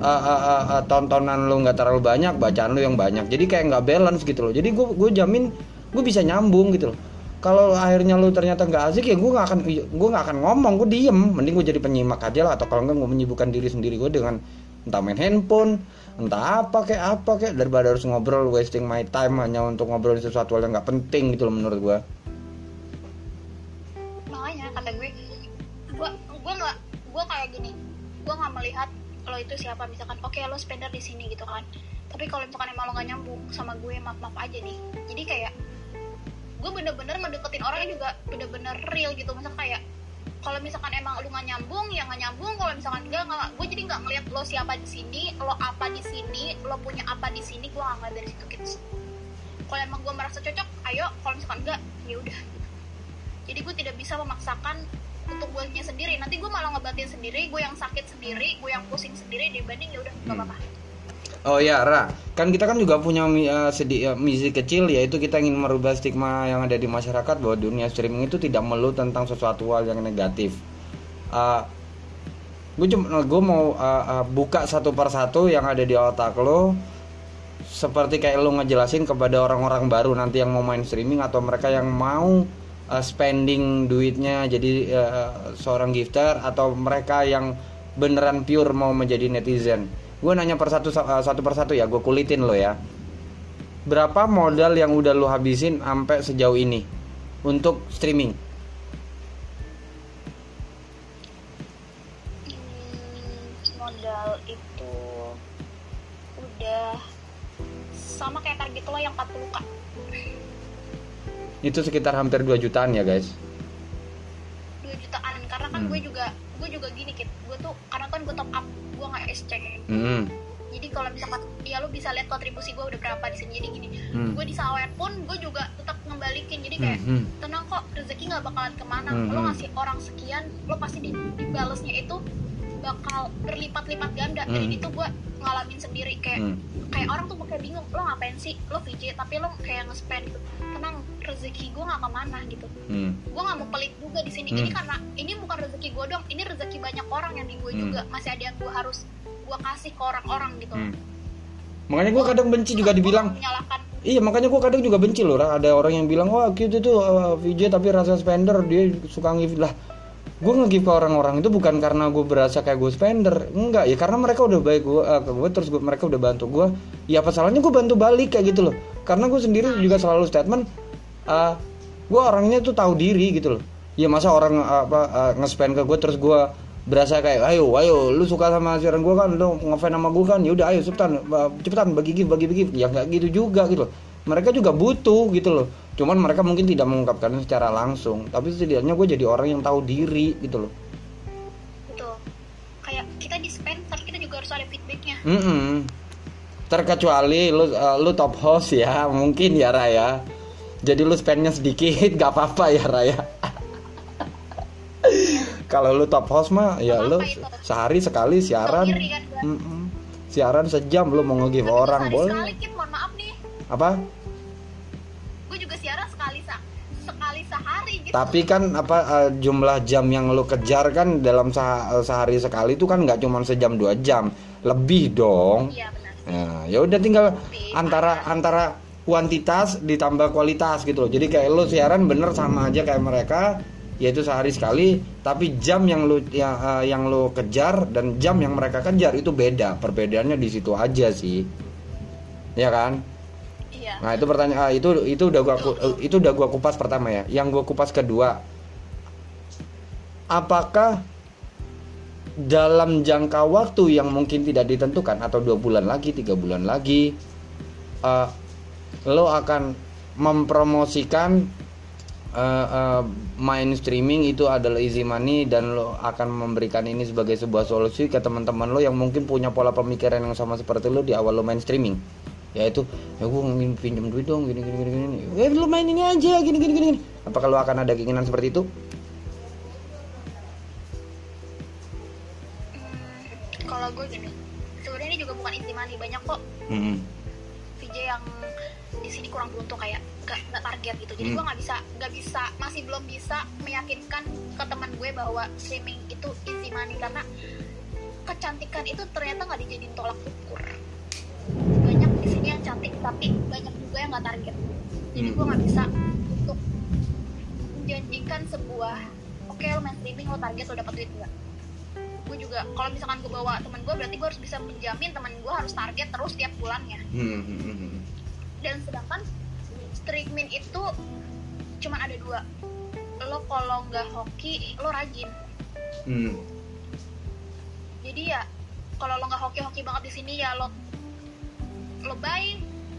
uh, uh, uh, uh, tontonan lu nggak terlalu banyak bacaan lu yang banyak. Jadi kayak nggak balance gitu loh. Jadi gue gue jamin gue bisa nyambung gitu loh. Kalau akhirnya lu ternyata nggak asik ya gue nggak akan gue nggak akan ngomong gue diem. Mending gue jadi penyimak aja lah atau kalau nggak gue menyibukkan diri sendiri gue dengan entah main handphone entah apa kayak apa kayak daripada harus ngobrol wasting my time hanya untuk ngobrolin sesuatu yang nggak penting gitu loh menurut gue makanya kata gue gue gue nggak gue kayak gini. Gue nggak melihat lo itu siapa. Misalkan oke lo spender di sini gitu kan. Tapi kalau misalkan emang lo gak nyambung sama gue maaf maaf aja nih. Jadi kayak gue bener-bener ngedeketin orangnya juga bener-bener real gitu. Misalkan kayak kalau misalkan emang lu gak nyambung ya gak nyambung. Kalau misalkan enggak nggak gue jadi nggak ngeliat lo siapa di sini lo apa di sini lo punya apa di sini gue nggak ngeliat dari situ kids kalau emang gue merasa cocok ayo. Kalau misalkan enggak ya udah. Jadi gue tidak bisa memaksakan untuk gue sendiri. Nanti gue malah ngebatin sendiri gue yang sakit sendiri gue yang pusing sendiri dibanding ya udah nggak Hmm. apa-apa Oh ya, Ra, kan kita kan juga punya mi- eh, sedi- eh, misi kecil yaitu kita ingin merubah stigma yang ada di masyarakat bahwa dunia streaming itu tidak melulu tentang sesuatu hal yang negatif. gue cuma gue mau eh, eh, buka satu persatu yang ada di otak lo seperti kayak lo ngejelasin kepada orang-orang baru nanti yang mau main streaming atau mereka yang mau eh, spending duitnya jadi eh, seorang gifter atau mereka yang beneran pure mau menjadi netizen. Gue nanya persatu eh, satu persatu ya, gue kulitin lo ya. Berapa modal yang udah lo habisin sampai sejauh ini untuk streaming? Hmm, modal itu udah sama kayak target lo yang 40 k Itu sekitar hampir 2 jutaan ya guys. 2 jutaan karena kan Hmm. gue juga gue juga gini kit gue tuh karena kan gue top up gue nggak SC Hmm. jadi kalau misalkan ya lo bisa lihat kontribusi gue udah berapa di sini jadi gini Hmm. gue di sawer pun gue juga tetap ngembalikin jadi kayak hmm. tenang kok rezeki nggak bakalan ke mana Hmm, lo hmm. ngasih orang sekian lo pasti di, dibalesnya itu bakal berlipat-lipat ganda jadi Hmm. itu gue ngalamin sendiri kayak Hmm. kayak orang tuh kayak bingung lo ngapain sih lo VJ tapi lo kayak nge-spend gitu tenang rezeki gue nggak ke mana gitu Hmm. gue nggak mau pelit juga di sini Hmm. ini karena ini bukan rezeki gue dong ini rezeki banyak orang yang di gue Hmm. juga masih ada yang gue harus gue kasih ke orang-orang gitu Hmm. Makanya gue kadang benci juga dibilang menyalahkan Iya makanya gue kadang juga benci loh. Ada orang yang bilang Wah gitu tuh uh, VJ tapi rasa spender Dia suka ngift lah Gue nge-give ke orang-orang itu bukan karena gue berasa kayak gue spender. Enggak ya karena mereka udah baik gue, uh, ke gue Terus gua- mereka udah bantu gue Ya apa salahnya gue bantu balik kayak gitu loh. Karena gue sendiri juga selalu statement uh, Gue orangnya tuh tahu diri gitu loh. Ya masa orang uh, apa uh, nge-spend ke gue terus gue berasa kayak ayo ayo lu suka sama siaran gue kan? Lu ngefans sama gue kan? Yaudah ayo cepetan ba- cepetan bagi gift bagi gift ya nggak gitu juga gitu loh mereka juga butuh gitu loh. Cuman mereka mungkin tidak mengungkapkan secara langsung. Tapi setidaknya gue jadi orang yang tahu diri gitu loh. Gitu kayak kita di spend tapi kita juga harus ada feedbacknya. Mm-mm. terkecuali lu uh, lu top host ya mungkin ya Raya. Jadi lu spendnya sedikit *laughs* gak apa-apa ya Raya. Kalau lu top host mah ya Apa lu itu? sehari sekali siaran. diri kan, Bang? Mm-mm. siaran sejam lu mau nge-give orang boleh. Sekali Kit, mohon maaf nih. Apa tapi kan apa uh, jumlah jam yang lu kejar kan dalam seha- sehari sekali itu kan nggak cuma sejam dua jam lebih dong iya benar Nah, ya udah tinggal Tapi, antara antara kuantitas ditambah kualitas gitu loh. Jadi kayak lo siaran bener sama aja kayak mereka yaitu sehari sekali, tapi jam yang lo ya, eh, yang lo kejar dan jam yang mereka kejar itu beda. Perbedaannya di situ aja sih. Ya kan? Iya Nah, itu pertanyaan ah, itu itu udah gua eh, itu udah gua kupas pertama ya. Yang gua kupas kedua apakah dalam jangka waktu yang mungkin tidak ditentukan atau dua bulan lagi tiga bulan lagi eh, lo akan mempromosikan eh, eh, main streaming itu adalah easy money dan lo akan memberikan ini sebagai sebuah solusi ke teman-teman lo yang mungkin punya pola pemikiran yang sama seperti lo di awal lo main streaming yaitu ya gue ingin pinjam duit dong gini gini gini gini ya lo main ini aja gini gini gini gini. apakah lo akan ada keinginan seperti itu Hmm, kalau gue gini sebenarnya ini juga bukan money banyak kok Hmm. VJ yang di sini kurang beruntung kayak gak, nggak target gitu jadi Hmm. gue nggak bisa nggak bisa masih belum bisa meyakinkan ke teman gue bahwa streaming itu easy money karena kecantikan itu ternyata nggak dijadiin tolak ukur di sini yang cantik tapi banyak juga yang nggak target. Jadi Hmm. gue nggak bisa untuk menjanjikan sebuah oke lo main streaming lo target lo dapat duit enggak gue juga kalau misalkan gue bawa temen gue berarti gue harus bisa menjamin temen gue harus target terus tiap bulannya. Hmm, hmm, dan sedangkan streaming itu cuman ada dua. Lo kalau nggak hoki lo rajin. Hmm. jadi ya kalau lo nggak hoki-hoki banget di sini ya lo lo buy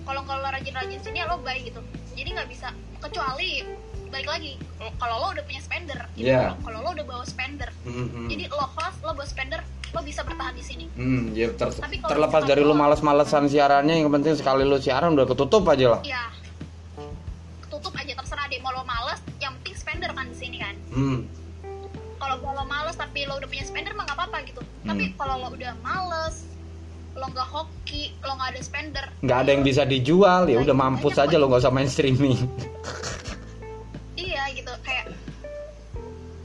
kalau lo rajin-rajin sini ya lo buy gitu jadi nggak bisa kecuali balik lagi lo- kalau lo udah punya spender gitu. Iya. kalau kalau lo udah bawa spender Hmm, hmm. jadi lo host lo bawa spender lo bisa bertahan di sini Hmm, ya ter- Tapi kalau terlepas dari lo- males-malesan siarannya yang penting sekali lu siaran udah ketutup aja lah. ya tutup aja terserah deh mau lo males yang penting spender kan di sini kan Hmm. kalau lo males tapi lo udah punya spender mah nggak apa-apa gitu tapi Hmm. kalau lo udah males lo nggak hoki lo nggak ada spender. Nggak ada yang bisa dijual ya udah Banyak- mampus aja lo nggak usah main streaming. Iya gitu. Kayak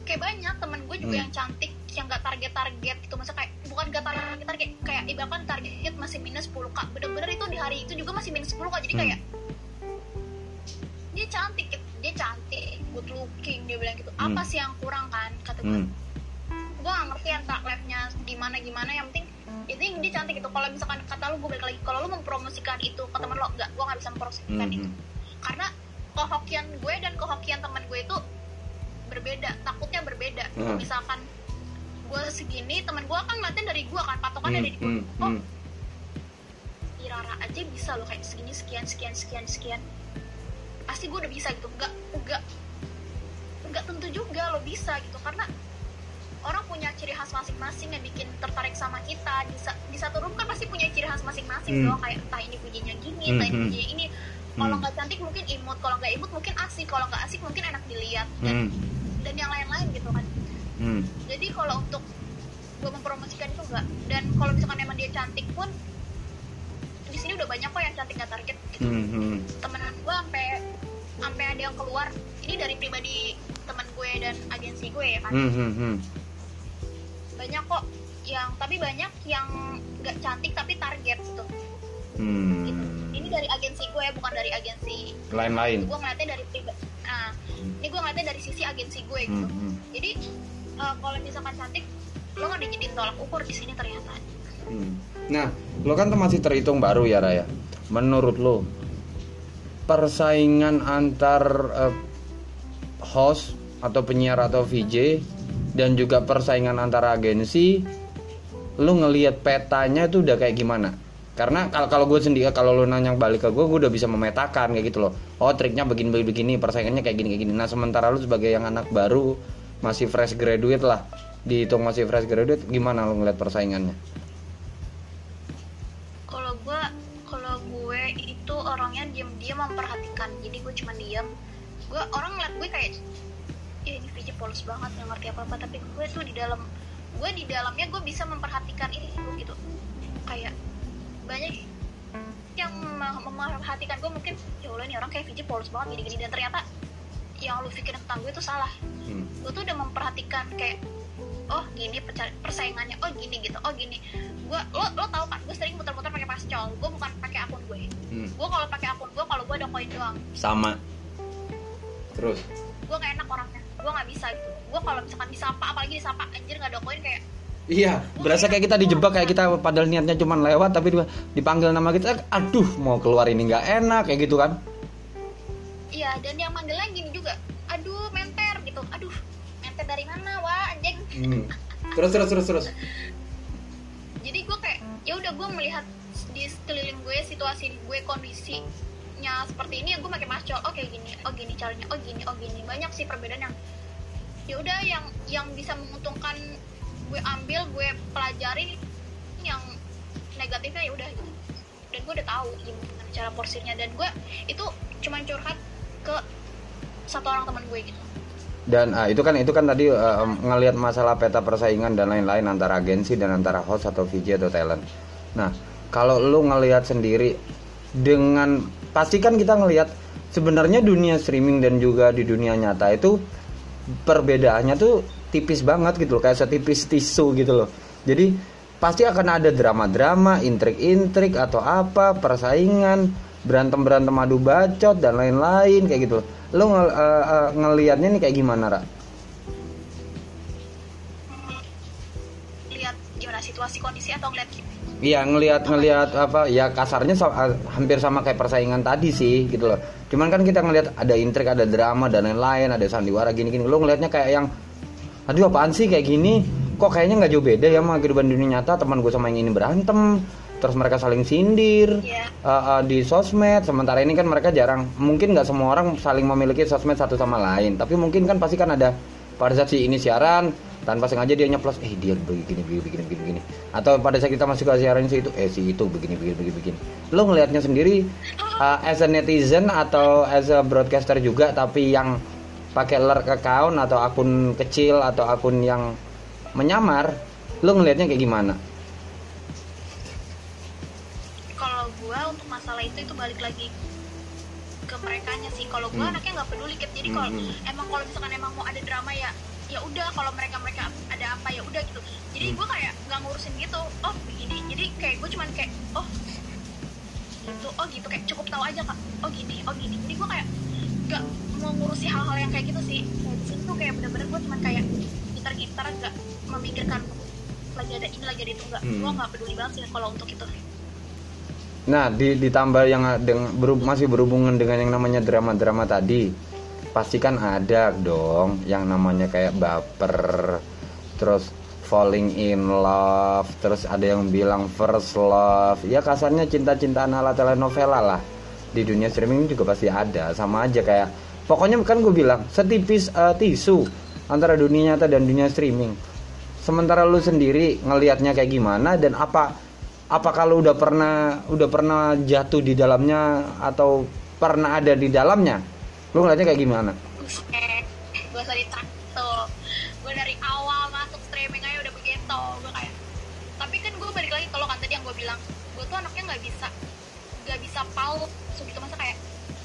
kayak banyak. Temen gue juga Hmm. yang cantik yang gak target target gitu. Masa kayak bukan gak target target kayak ibaratkan target masih minus 10 k. Bener-bener itu di hari itu juga masih minus 10 k. Jadi Hmm. kayak dia cantik gitu. dia cantik good looking dia bilang gitu. Hmm. apa sih yang kurang kan? Kata gue. Hmm. gue gak ngerti entah live-nya gimana gimana yang penting itu dia cantik gitu. Kalau misalkan kata lu gue balik lagi. Kalau lu mempromosikan itu ke temen lo enggak. Gue gak bisa mempromosikan Hmm, itu. Karena kehokian gue dan kehokian teman gue itu berbeda. Takutnya berbeda Hmm. misalkan gue segini teman gue kan ngeliatin dari gue kan. Patokannya Hmm, dari gue hmm, oh hmm. Irara aja bisa loh kayak segini sekian sekian sekian sekian. Pasti gue udah bisa gitu. Enggak enggak. Enggak tentu juga lo bisa gitu. Karena orang punya ciri khas masing-masing yang bikin tertarik sama kita di, di satu room kan pasti punya ciri khas masing-masing Hmm. kayak entah ini pujinya gini Hmm, entah ini hmm. pujinya ini kalau Hmm. nggak cantik mungkin imut kalau nggak imut mungkin asik kalau nggak asik mungkin enak dilihat dan, Hmm. dan yang lain-lain gitu kan Hmm. jadi kalau untuk gue mempromosikan itu enggak dan kalau misalkan emang dia cantik pun di sini udah banyak kok yang cantik gak target gitu Hmm, hmm. temenan gue sampai sampai ada yang keluar ini dari pribadi teman gue dan agensi gue ya kan Hmm, hmm, hmm. Banyak kok yang tapi banyak yang nggak cantik tapi target gitu Hmm. gitu ini dari agensi gue bukan dari agensi lain-lain gue ngeliatnya dari pribadi nah ini gue ngeliatnya dari sisi agensi gue gitu Hmm, hmm. jadi eh, kalau misalkan cantik lo nggak dijadiin tolak ukur di sini ternyata Hmm. Nah, lo kan tuh masih terhitung baru ya Raya. Menurut lo, persaingan antar eh, host atau penyiar atau VJ dan juga persaingan antara agensi, lo ngelihat petanya tuh udah kayak gimana? Karena kalau kalau gue sendiri kalau lo nanya balik ke gue, gue udah bisa memetakan kayak gitu loh. Oh triknya begini begini, persaingannya kayak gini kayak gini. Nah sementara lo sebagai yang anak baru masih fresh graduate lah, dihitung masih fresh graduate, gimana lo ngeliat persaingannya? kalau gue kalau gue itu orangnya diam-diam memperhatikan jadi gue cuma diam gue orang ngeliat gue kayak ya ini VJ polos banget nggak ngerti apa apa tapi gue tuh di dalam gue di dalamnya gue bisa memperhatikan ini gitu. Kayak banyak yang mem- memperhatikan gue mungkin ya Allah ini orang kayak VJ polos banget gini-gini. Dan ternyata yang lu pikirin tentang gue itu salah. Hmm. gue tuh udah memperhatikan kayak oh gini persaingannya oh gini gitu oh gini. Gue lo lo tau kan gue sering muter-muter pakai pascol gue bukan pakai akun gue. Hmm. gue kalau pakai akun gue kalau gue ada koin doang. Sama. Terus? Gue gak enak orangnya gue nggak bisa gitu. Gue kalau misalkan disapa apalagi disapa anjir nggak ada koin kayak iya berasa kayak kita dijebak kayak kita padahal niatnya cuma lewat tapi dipanggil nama kita aduh mau keluar ini nggak enak kayak gitu kan? Iya dan yang manggilnya gini juga aduh menter gitu. Aduh menter dari mana wah anjing. Hmm. terus terus terus terus. Jadi gue kayak ya udah gue melihat di sekeliling gue situasi gue kondisinya caranya seperti ini gue pakai mascol oh kayak gini oh gini caranya oh gini oh gini. Banyak sih perbedaan yang ya udah yang yang bisa menguntungkan gue ambil gue pelajari yang negatifnya ya udah gitu. Dan gue udah tahu gimana cara porsirnya dan gue itu cuman curhat ke satu orang teman gue gitu. Dan ah, itu kan itu kan tadi uh, ngelihat masalah peta persaingan dan lain-lain antara agensi dan antara host atau VJ atau talent. Nah, kalau lu ngelihat sendiri dengan pasti kan kita ngelihat sebenarnya dunia streaming dan juga di dunia nyata itu perbedaannya tuh tipis banget gitu loh kayak setipis tisu gitu loh jadi pasti akan ada drama-drama intrik-intrik atau apa persaingan berantem-berantem adu bacot dan lain-lain kayak gitu loh lo ng uh, uh, ngelihatnya nih kayak gimana Ra? lihat gimana situasi kondisi atau ngeliat gitu Iya ngelihat ngelihat apa ya kasarnya sa- hampir sama kayak persaingan tadi sih gitu loh. Cuman kan kita ngelihat ada intrik, ada drama dan lain-lain, ada sandiwara gini-gini. Lo ngelihatnya kayak yang aduh apaan sih kayak gini? Kok kayaknya nggak jauh beda ya sama kehidupan dunia nyata teman gue sama yang ini berantem terus mereka saling sindir Iya. uh, uh, di sosmed sementara ini kan mereka jarang mungkin nggak semua orang saling memiliki sosmed satu sama lain tapi mungkin kan pasti kan ada pada saat si ini siaran tanpa sengaja dia nyeplos eh dia begini begini begini begini, begini. atau pada saat kita masuk ke siaran si itu eh si itu begini begini begini begini lo ngelihatnya sendiri uh, as a netizen atau as a broadcaster juga tapi yang pakai lurk account atau akun kecil atau akun yang menyamar lo ngelihatnya kayak gimana kalau gue untuk masalah itu itu balik lagi ke mereka sih kalau gue Hmm. anaknya nggak peduli jadi kalau Hmm. emang kalau misalkan emang mau ada drama ya ya udah kalau mereka mereka ada apa ya udah gitu. Jadi Hmm. gue kayak nggak ngurusin gitu oh begini. Jadi kayak gue cuman kayak oh gitu oh gitu. Kayak cukup tahu aja kak. Oh gini oh gini. Jadi gue kayak nggak mau ngurusi hal-hal yang kayak gitu sih. Kayak di sini tuh kayak bener-bener gue cuman kayak gitar-gitar nggak memikirkan lagi ada ini lagi ada itu nggak. Hmm. gue nggak peduli banget sih kalau untuk itu. Nah, di, ditambah yang deng- beru- masih berhubungan dengan yang namanya drama-drama tadi, pasti kan ada dong yang namanya kayak baper, terus falling in love, terus ada yang bilang first love, ya kasarnya cinta-cintaan ala telenovela lah. Di dunia streaming juga pasti ada, sama aja kayak, pokoknya kan gue bilang setipis eh, tisu antara dunia nyata dan dunia streaming. Sementara lu sendiri ngelihatnya kayak gimana dan apa apa kalau udah pernah udah pernah jatuh di dalamnya atau pernah ada di dalamnya lu ngeliatnya kayak gimana? Gue usah ditrakto gue dari awal masuk streaming aja udah begitu. Gue kayak tapi kan gue balik lagi kalau kan tadi yang gue bilang. Gue tuh anaknya nggak bisa nggak bisa pau gitu masa kayak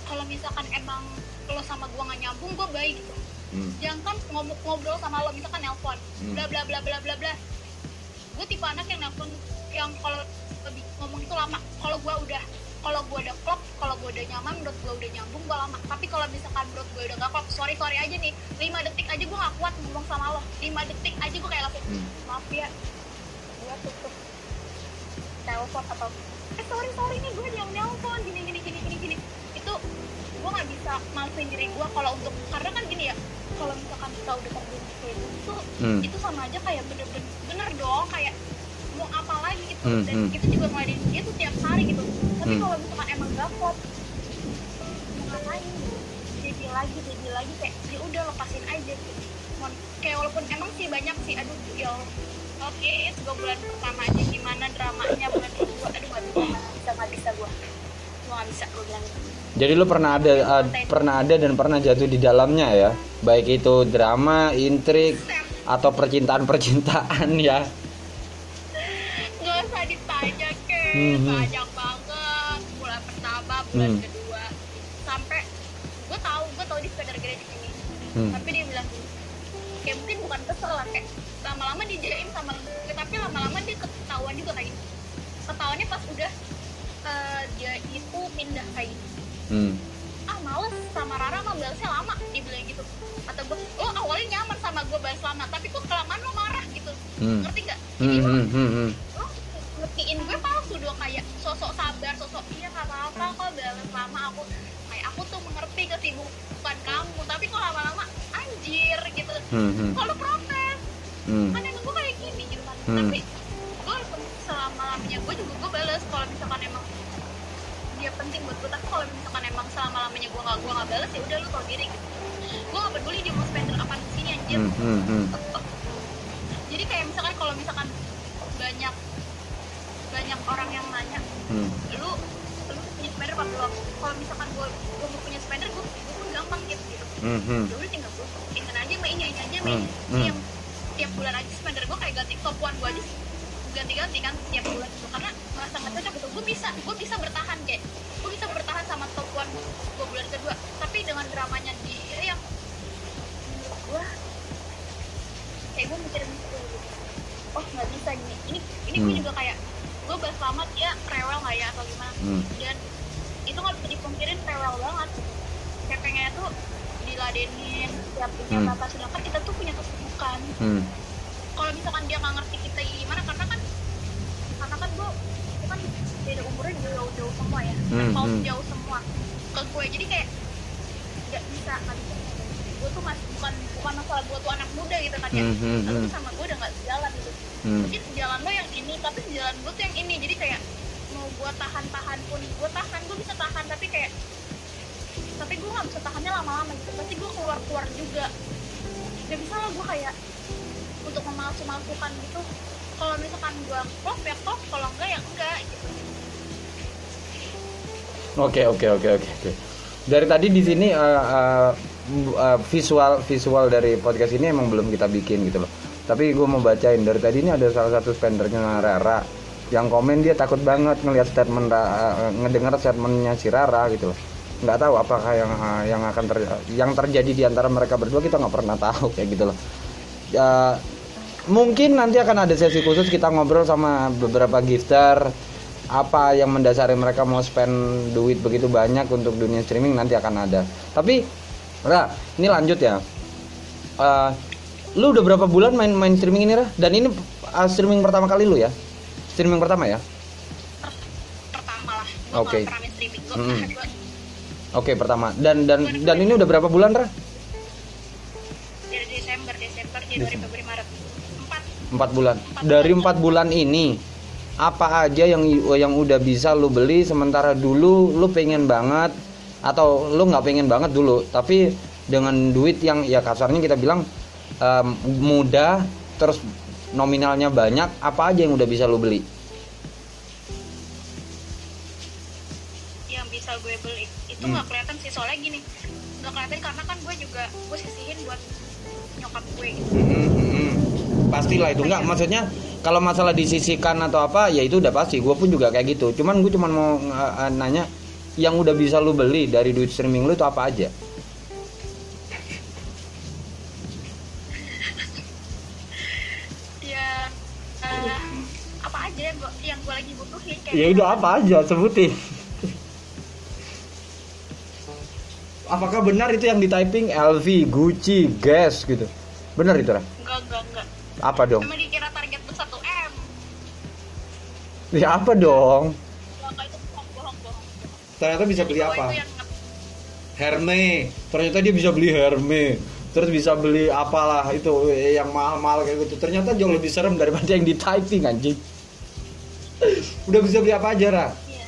kalau misalkan emang lo sama gue nggak nyambung gue baik gitu. Hmm. jangan ngomong ngobrol sama lo misalkan nelpon. Hmm. bla bla bla bla bla bla. Gue tipe anak yang nelpon yang kalau lebih ngomong itu lama. Kalau gue udah kalau gue udah klop kalau gue udah nyaman menurut gue udah nyambung gue lama. Tapi kalau misalkan menurut gue udah gak klop sorry sorry aja nih. 5 detik aja gue gak kuat ngomong sama lo. 5 detik aja gue kayak langsung Hmm. maaf ya. Gue tutup. Telepon atau eh sorry sorry nih gue yang nelpon. Gini gini gini gini gini. Itu gue nggak bisa maafin diri gue kalau untuk karena kan gini ya kalau misalkan kita udah terjun kayak gitu Hmm. itu sama aja kayak bener-bener bener dong kayak gitu. Hmm, dan hmm. kita juga ngeladenin dia tuh tiap hari gitu. Tapi Hmm. kalau misalkan emang gak klop mau ngapain? Jadi lagi jadi lagi kayak ya udah lepasin aja gitu. Mon- kayak walaupun emang sih banyak sih aduh ya oke tiga bulan pertama aja gimana dramanya bulan kedua aduh gak bisa nggak bisa nggak bisa gue gue gak bisa gue bilang gitu. Jadi lu pernah ada uh, pernah ada dan pernah jatuh di dalamnya ya? Baik itu drama intrik atau percintaan percintaan *laughs* ya ditanya ke Mhm. banyak banget bulan pertama bulan Hmm. kedua sampai gue tahu gue tahu dia gara-gara di sini Hmm. tapi dia bilang kayak mungkin bukan kesel lah kayak lama-lama dijaim sama gue tapi lama-lama dia ketahuan juga kayak gitu ketahuannya pas udah eh, dia itu pindah kayak gitu Hmm. ah males sama Rara mah balasnya lama dia bilang gitu kata gue lo awalnya nyaman sama gue balas lama tapi kok kelamaan lo marah gitu Hmm. ngerti gak Hmm, jadi lo hmm, hmm, hmm. Aku kayak aku tuh mengerti kesibukan kamu tapi kok lama-lama anjir gitu Hmm, hmm, kalau protes hmm. kan emang gue kayak gini gitu kan Hmm. tapi gue selama lamanya gue juga gue balas kalau misalkan emang dia penting buat gue tapi kalau misalkan emang selama lamanya gue nggak gue nggak balas ya udah lu tau diri gitu gue gak peduli dia mau spender apa di sini anjir Hmm, hmm, hmm. jadi kayak misalkan kalau misalkan banyak banyak orang yang nanya Hmm. lu spender apa belum kalau misalkan gue gue mau punya spender gue gue pun gampang gitu gitu Hmm, hmm. ya udah tinggal gue ini aja main ini aja Hmm, main hmm. yang tiap bulan aja spender gue kayak ganti top one gue aja ganti-ganti kan tiap bulan gitu karena merasa nggak cocok gitu gue bisa gue bisa bertahan kayak gue bisa bertahan sama top one gue bulan kedua tapi dengan dramanya dia yang menurut gue kayak gue mikirin gitu oh nggak bisa gini ini ini gue Hmm. juga kayak gue bahas lama dia rewel nggak ya atau gimana Hmm. dan itu nggak bisa dipungkirin rewel banget kayak pengennya tuh diladenin tiap punya Hmm. apa sedangkan kita tuh punya kesibukan Hmm. kalau misalkan dia nggak ngerti kita gimana karena kan karena kan gue itu kan beda umurnya jauh-jauh semua ya Hmm, mau hmm. jauh semua ke gue jadi kayak nggak bisa nggak bisa gue tuh masih bukan bukan masalah gue tuh anak muda gitu kan ya Hmm, hmm, lu hmm. tuh sama gue udah nggak sejalan gitu Hmm. mungkin jalan lo yang ini tapi jalan gue tuh yang ini jadi kayak gue tahan-tahan pun gue tahan gue bisa tahan tapi kayak tapi gue nggak bisa tahannya lama-lama gitu. Pasti gue keluar-keluar juga. Gak bisa lah gue kayak untuk memalsu-malsukan gitu. Kalau misalkan gue klop ya klop. Kalau enggak ya enggak gitu. Oke oke oke oke oke. Dari tadi di sini eh, bu- eh, visual visual dari podcast ini emang belum kita bikin gitu loh. Tapi gue mau bacain. Dari tadi ini ada salah satu spendernya Rara yang komen dia takut banget ngelihat statement eh, ngedengar statementnya si Rara gitu loh. Nggak tahu apakah yang eh, yang akan ter- yang terjadi di antara mereka berdua kita nggak pernah tahu kayak gitu loh. Ya, mungkin nanti akan ada sesi khusus kita ngobrol sama beberapa gifter apa yang mendasari mereka mau spend duit begitu banyak untuk dunia streaming nanti akan ada tapi Ra ini lanjut ya Eh, lu udah berapa bulan main main streaming ini Ra dan ini uh, streaming pertama kali lu ya streaming pertama ya? Pertama lah. Oke. streaming gue oke pertama. Dan dan dan ini udah berapa bulan Ra? Dari Desember Desember Januari Februari Maret. Empat. Empat bulan. Dari empat bulan ini apa aja yang yang udah bisa lu beli sementara dulu lu pengen banget atau lu nggak pengen banget dulu tapi dengan duit yang ya kasarnya kita bilang em, mudah terus nominalnya banyak apa aja yang udah bisa lu beli? Yang bisa gue beli. Itu Hmm. nggak kelihatan sih soalnya gini nggak kelihatan karena kan gue juga gue sisihin buat nyokap gue. Gitu pastilah itu. Nggak maksudnya kalau masalah disisikan atau apa ya itu udah pasti. Gue pun juga kayak gitu. Cuman gue cuman mau eh, nanya yang udah bisa lu beli dari duit streaming lu itu apa aja ya udah apa aja sebutin. Apakah benar itu yang di typing LV Gucci Guess gitu. Benar itu Ra? enggak enggak enggak. Apa dong? Sama dikira target tuh 1 m. Ya apa dong? Enggak itu bohong bohong bohong. Ternyata bisa beli apa? yang Herme. Ternyata dia bisa beli Herme. Terus bisa beli apalah itu eh, yang mahal-mahal kayak gitu. Ternyata jauh lebih serem daripada yang di typing anjing udah bisa beli apa aja Ra? Iya.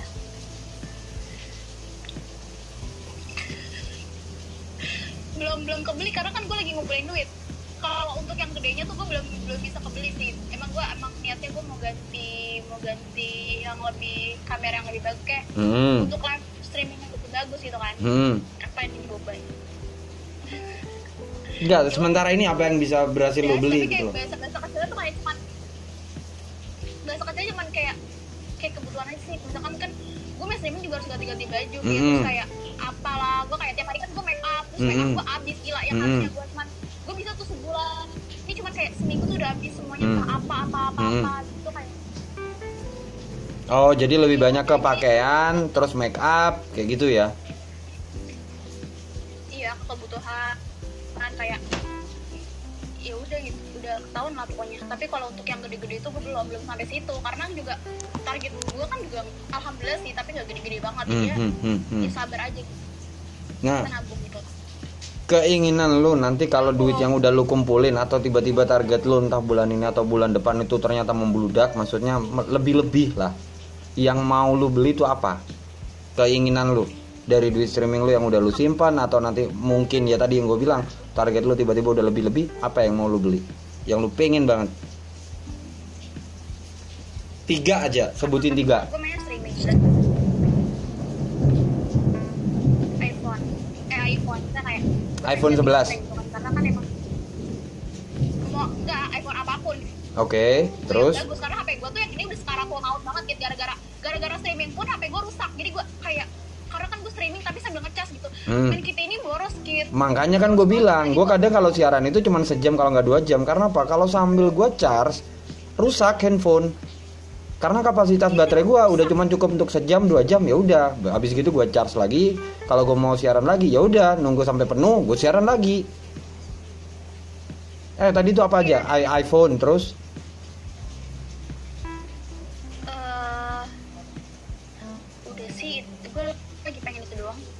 belum belum kebeli karena kan gue lagi ngumpulin duit kalau untuk yang gedenya tuh gue belum belum bisa kebeli sih emang gue emang niatnya gue mau ganti mau ganti yang lebih kamera yang lebih bagus kayak Hmm. untuk live streaming yang lebih bagus gitu kan Hmm. apa yang dicoba Enggak, sementara ini apa yang bisa berhasil lo beli tapi gitu loh. bahasa streaming juga harus ganti-ganti baju gitu Mm-mm. terus kayak apalah gue kayak tiap hari kan gue make up terus make up Mm-mm. gue abis gila yang Mm-mm. harusnya gue cuman gue bisa tuh sebulan ini cuma kayak seminggu tuh udah habis semuanya Mm. entah apa apa apa Mm. apa gitu kayak Oh, jadi lebih banyak ke pakaian, terus make up, kayak gitu ya. iya kebutuhan ketahuan lah pokoknya tapi kalau untuk yang gede-gede itu gue belum belum sampai situ karena juga target gue kan juga alhamdulillah sih tapi nggak gede-gede banget Hmm, ya hmm, hmm, hmm. ya sabar aja gitu Nah, nabung gitu keinginan lu nanti kalau duit yang udah lu kumpulin atau tiba-tiba target lu entah bulan ini atau bulan depan itu ternyata membludak, maksudnya lebih-lebih lah. Yang mau lu beli itu apa? keinginan lu dari duit streaming lu yang udah lu simpan atau nanti mungkin ya tadi yang gue bilang target lu tiba-tiba udah lebih-lebih apa yang mau lu beli yang lu pengen banget. Tiga aja sebutin tiga. iPhone. Eh iPhone kita kayak iPhone 11. gitu kan. karena kan emang mau enggak iPhone apa pun. Oke terus? gue sekarang HP gue tuh yang ini udah sekarang full out banget gitu gara-gara gara-gara streaming pun HP gue rusak. Jadi gue kayak sambil ngecas gitu. Hmm. dan kita ini boros gitu makanya kan gue bilang gue kadang kalau siaran itu cuma sejam kalau nggak dua jam. Karena apa? Kalau sambil gue charge rusak handphone. Karena kapasitas baterai gue udah cuma cukup untuk sejam dua jam ya udah. Habis gitu gue charge lagi. Kalau gue mau siaran lagi ya udah. Nunggu sampai penuh gue siaran lagi. Eh tadi itu apa aja? I- iPhone terus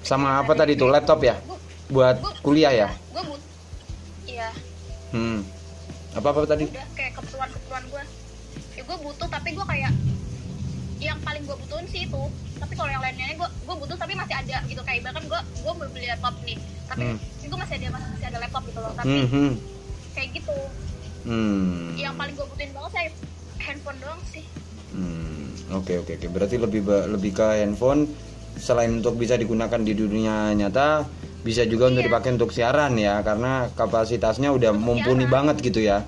sama apa tadi tuh laptop ya? Buat kuliah ya? iya. Hmm. Apa apa tadi? Udah kayak keperluan keperluan gue ya gue butuh tapi gue kayak yang paling gue butuhin sih itu. Tapi kalau yang lainnya gue gue butuh tapi masih ada gitu. Kayak bahkan gue gue mau beli laptop nih. Tapi Hmm. gue masih ada masih ada laptop gitu loh. Tapi hmm hmm. kayak gitu. Hmm. Yang paling gue butuhin banget saya handphone doang sih. Hmm, oke oke oke. Berarti lebih lebih ke handphone selain untuk bisa digunakan di dunia nyata, bisa juga untuk Iya. dipakai untuk siaran ya, karena kapasitasnya udah mumpuni banget gitu ya.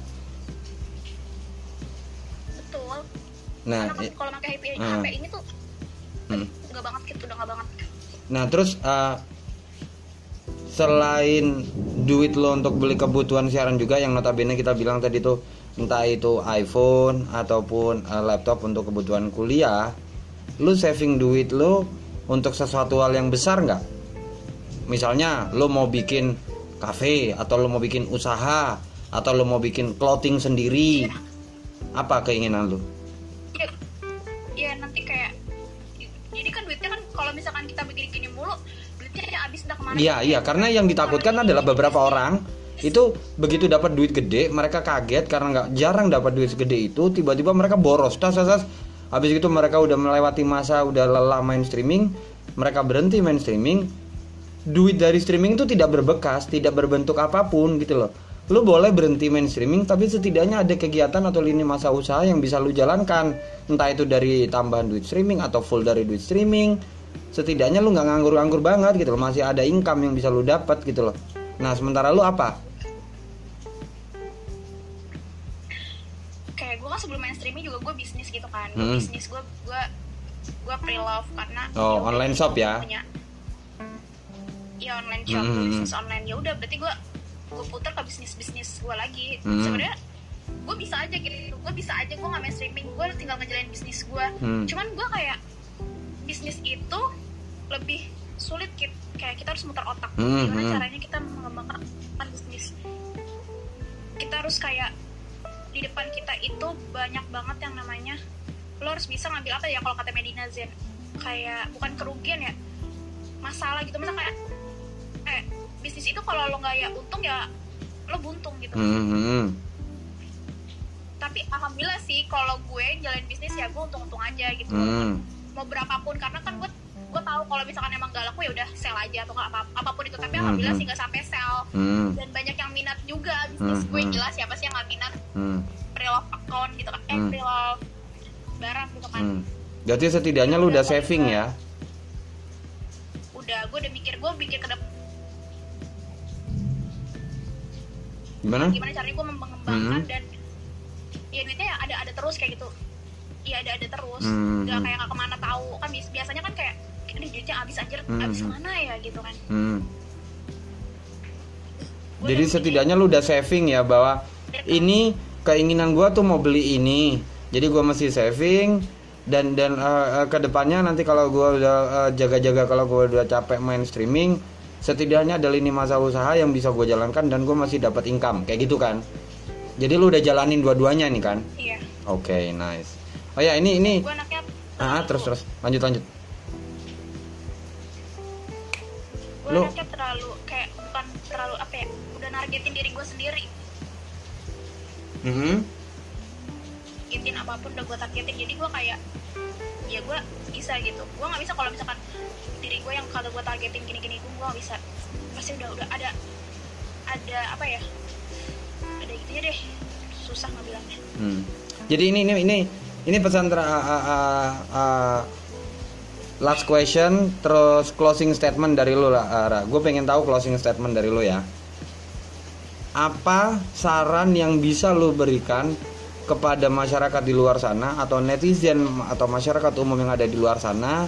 betul Nah, kalau pakai HP. HP ini tuh hmm. nggak banget gitu udah nggak banget nah terus uh, selain duit lo untuk beli kebutuhan siaran juga yang notabene kita bilang tadi tuh entah itu iPhone ataupun uh, laptop untuk kebutuhan kuliah, lu saving duit lo untuk sesuatu hal yang besar nggak? Misalnya lo mau bikin kafe atau lo mau bikin usaha atau lo mau bikin clothing sendiri, apa keinginan lo? ya, ya nanti kayak jadi kan duitnya kan kalau misalkan kita bikin gini mulu duitnya ya habis udah ke mana Iya iya karena yang ditakutkan adalah beberapa orang itu begitu dapat duit gede mereka kaget karena nggak jarang dapat duit segede itu tiba-tiba mereka boros tas tas tas habis itu mereka udah melewati masa udah lelah main streaming mereka berhenti main streaming. Duit dari streaming itu tidak berbekas tidak berbentuk apa pun gitu loh. Lu boleh berhenti main streaming tapi setidaknya ada kegiatan atau lini masa usaha yang bisa lu jalankan. Entah itu dari tambahan duit streaming atau full dari duit streaming. Setidaknya lu nggak nganggur-nganggur banget gitu loh. Masih ada income yang bisa lu dapat gitu loh. Nah sementara lu apa kayak gue kan sebelum main streaming juga gue bisnis gitu kan Hmm. bisnis gue gue gue pre love karena Oh, ya online shop ya? punya ya online shop Hmm. bisnis online ya udah berarti gue gue putar ke bisnis bisnis gue lagi Hmm. sebenarnya gue bisa aja gitu gue bisa aja gue nggak main streaming gue tinggal ngejalanin bisnis gue Hmm. cuman gue kayak bisnis itu lebih sulit Kit. kayak kita harus muter otak Hmm, gimana hmm. caranya kita mengembangkan bisnis kita harus kayak di depan kita itu banyak banget yang namanya lo harus bisa ngambil apa ya kalau kata Medina Zen kayak bukan kerugian ya masalah gitu misalnya kayak eh bisnis itu kalau lo nggak ya untung ya lo buntung gitu Hmm, hmm. tapi alhamdulillah sih kalau gue jalan bisnis ya gue untung-untung aja gitu Hmm. mau berapapun karena kan gue gue tahu kalau misalkan emang gak laku ya udah sell aja atau nggak apa apa pun itu tapi Hmm, alhamdulillah hmm. sih nggak sampai sell Hmm. dan banyak yang minat juga bisnis Hmm, gue hmm. jelas siapa sih yang nggak minat Hmm. pre-love account gitu kan eh Hmm. pre-love barang gitu kan Hmm. Berarti setidaknya lu udah saving ya. udah gue udah mikir gue mikir ke depan Gimana? gimana caranya gue mengembangkan Hmm. dan ya duitnya ya ada ada terus kayak gitu iya ada ada terus Hmm. nggak kayak nggak ke mana tahu kan biasanya kan kayak ini duitnya habis anjir Hmm. habis ke mana ya gitu kan Hmm. Gua Jadi setidaknya lu udah saving ya bahwa ini keinginan gua tuh mau beli ini. Jadi gua masih saving dan dan uh, uh, ke depannya nanti kalau gua udah uh, jaga-jaga kalau gua udah capek main streaming, setidaknya ada lini masa usaha yang bisa gua jalankan dan gua masih dapat income kayak gitu kan. Jadi lu udah jalanin dua-duanya nih kan? iya Oke, nice. Oh ya, ini ini gue anaknya ah terus terus lanjut lanjut. Gue anaknya terlalu kayak bukan terlalu apa ya udah nargetin diri gue sendiri. Mhm. nargetin apa pun udah gue targetin jadi gue kayak ya gue bisa gitu. Gue nggak bisa kalau misalkan diri gue yang kalau gue targetin gini-gini gue nggak bisa. Pasti udah udah ada ada apa ya ada gitu deh. Susah ngebilangnya. Hmm. Jadi ini ini ini ini pesan ter, uh, uh, uh, last question terus closing statement dari lo lah. Gue pengen tahu closing statement dari lo ya. Apa saran yang bisa lo berikan kepada masyarakat di luar sana atau netizen atau masyarakat umum yang ada di luar sana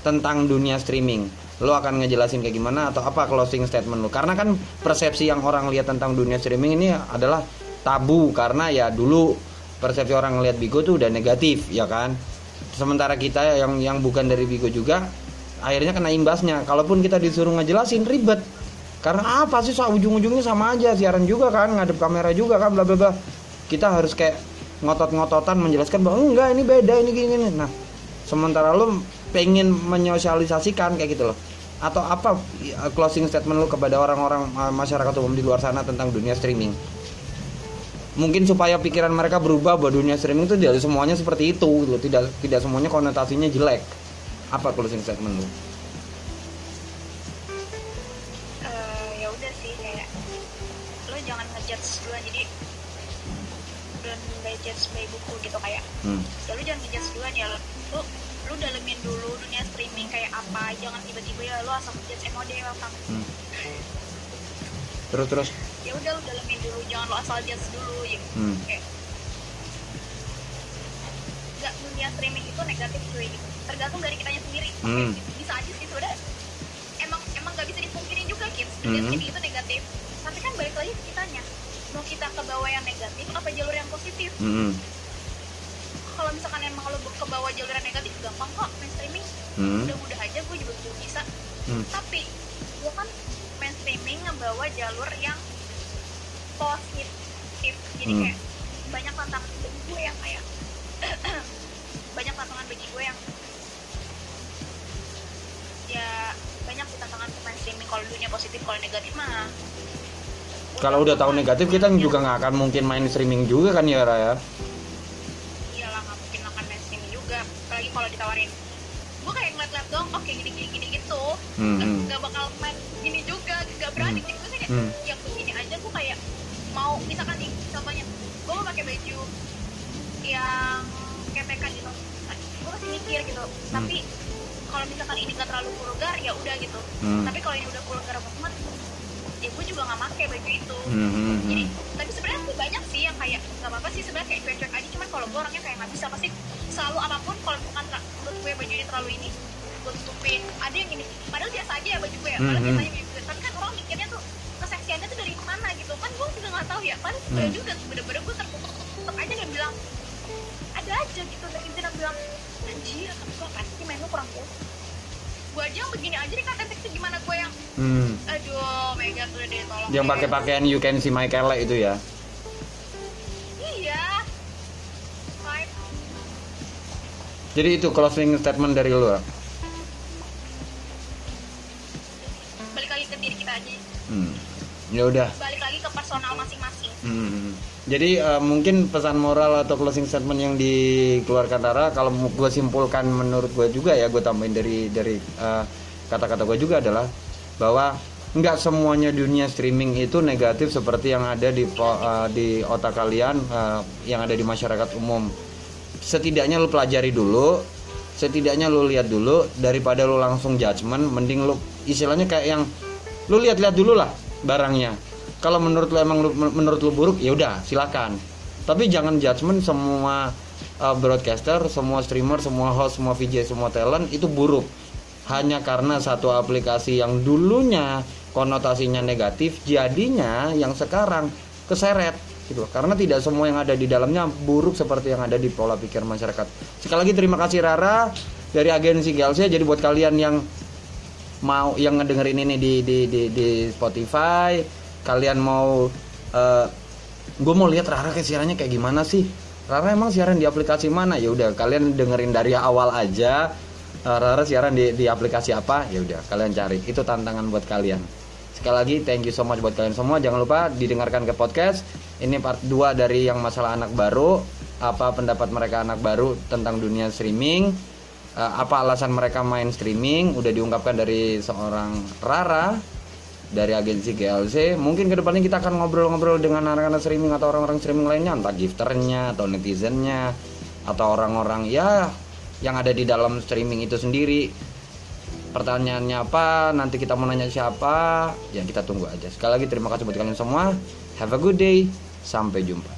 tentang dunia streaming? Lo akan ngejelasin kayak gimana atau apa closing statement lo? Karena kan persepsi yang orang lihat tentang dunia streaming ini adalah tabu karena ya dulu persepsi orang ngelihat Bigo tuh udah negatif ya kan. Sementara kita yang yang bukan dari Bigo juga akhirnya kena imbasnya. Kalaupun kita disuruh ngejelasin ribet. Karena apa sih so, ujung-ujungnya sama aja siaran juga kan, ngadep kamera juga kan bla bla bla. Kita harus kayak ngotot-ngototan menjelaskan bahwa enggak ini beda ini gini gini. Nah, sementara lo pengen menyosialisasikan kayak gitu loh atau apa closing statement lo kepada orang-orang masyarakat umum di luar sana tentang dunia streaming mungkin supaya pikiran mereka berubah bahwa dunia streaming itu tidak semuanya seperti itu gitu tidak tidak semuanya konotasinya jelek. Apa closing statement lo Eh, ya udah sih kayak lo jangan ngejudge duluan jadi don't by judge by buku gitu kayak hmm. ya lu jangan ngejudge duluan ya lu lu, lu dalemin dulu dunia streaming kayak apa jangan tiba-tiba ya lu asal ngejudge MOD bang Hmm. terus terus udah lu dalemin dulu jangan lu asal judge dulu ya hmm. kayak nggak dunia streaming itu negatif cuy gitu tergantung dari kitanya sendiri Hmm. bisa aja sih udah emang emang nggak bisa dipungkiri juga kids dunia Hmm. streaming itu negatif tapi kan balik lagi ke kitanya mau kita ke bawah yang negatif apa jalur yang positif Hmm. kalau misalkan emang lo ke bawah jalur yang negatif gampang kok main streaming Hmm. mudah-mudah aja gue juga belum bisa Hmm. tapi gue kan main streaming ngebawa jalur yang positif. Jadi Hmm. kayak banyak tantangan bagi gue yang kayak *clears throat* banyak tantangan bagi gue yang ya banyak sih tantangan main streaming kalau dunia positif kalau negatif mah kalau udah tahu negatif kita Ya, juga nggak akan mungkin main streaming juga kan ya Raya? Iyalah nggak mungkin akan main streaming juga. Apalagi kalau ditawarin gue kayak ngeliat-ngeliat dong oke gini gini gini gitu. Nggak hmm. nggak bakal main yang KPK gitu gue masih mikir gitu tapi kalau misalkan ini nggak terlalu vulgar ya udah gitu. Hmm. tapi kalau ini udah vulgar banget ya gue juga nggak pakai baju itu. Hmm, hmm, jadi hmm. tapi sebenarnya sih banyak sih yang kayak nggak apa-apa sih sebenarnya kayak cuek-cuek aja cuman kalau gue orangnya kayak nggak bisa. Pasti selalu apa pun kalau tra- menurut gue baju ini terlalu ini gue tutupin. Ada yang gini padahal biasa aja ya baju gue ya. Padahal Mhm. biasa aja baju gue. Tapi kan orang mikirnya tuh keseksiannya tuh dari mana gitu? Kan gue juga nggak tahu ya. Padahal Hmm. juga bener-bener gue tutup aja dan bilang ada aja gitu. Dan intinya bilang anjir gue pasti main lu kurang puas gue aja yang begini aja dikata seksi gimana gue yang Hmm. aduh mega tuh deh tolong yang pakai pakaian you can see my Kele itu ya? Iya. Fine. jadi itu closing statement dari lu balik lagi ke diri kita aja. Hmm. ya udah. Balik lagi ke personal masing-masing. Hmm. Jadi eh, mungkin pesan moral atau closing statement yang dikeluarkan Rara kalau gue simpulkan menurut gue juga ya gue tambahin dari dari eh, kata-kata gue juga adalah bahwa nggak semuanya dunia streaming itu negatif seperti yang ada di eh, di otak kalian eh, yang ada di masyarakat umum. Setidaknya lu pelajari dulu, setidaknya lu lihat dulu daripada lu langsung judgement, mending lu istilahnya kayak yang lu lihat-lihat dulu lah barangnya kalau menurut lu emang lu, menurut lu buruk ya udah silakan. Tapi jangan judgement semua uh, broadcaster semua streamer semua host semua VJ semua talent itu buruk. Hanya karena satu aplikasi yang dulunya konotasinya negatif jadinya yang sekarang keseret gitu karena tidak semua yang ada di dalamnya buruk seperti yang ada di pola pikir masyarakat. Sekali lagi terima kasih Rara dari agensi GLC jadi buat kalian yang mau yang ngedengerin ini di di di, di Spotify kalian mau gue mau lihat Rara kayak siarannya kayak gimana sih? Rara emang siaran di aplikasi mana? Ya udah kalian dengerin dari awal aja Eh, Rara siaran di di aplikasi apa? Ya udah kalian cari. Itu tantangan buat kalian. Sekali lagi thank you so much buat kalian semua. Jangan lupa didengarkan ke podcast. Ini part 2 dari yang masalah anak baru. Apa pendapat mereka anak baru tentang dunia streaming? Uh, apa alasan mereka main streaming? Udah diungkapkan dari seorang Rara dari agensi GLC mungkin ke depannya kita akan ngobrol-ngobrol dengan anak-anak streaming atau orang-orang streaming lainnya entah gifternya atau netizennya atau orang-orang ya yang ada di dalam streaming itu sendiri. Pertanyaannya apa nanti kita mau nanya siapa ya kita tunggu aja. Sekali lagi terima kasih buat kalian semua. Have a good day sampai jumpa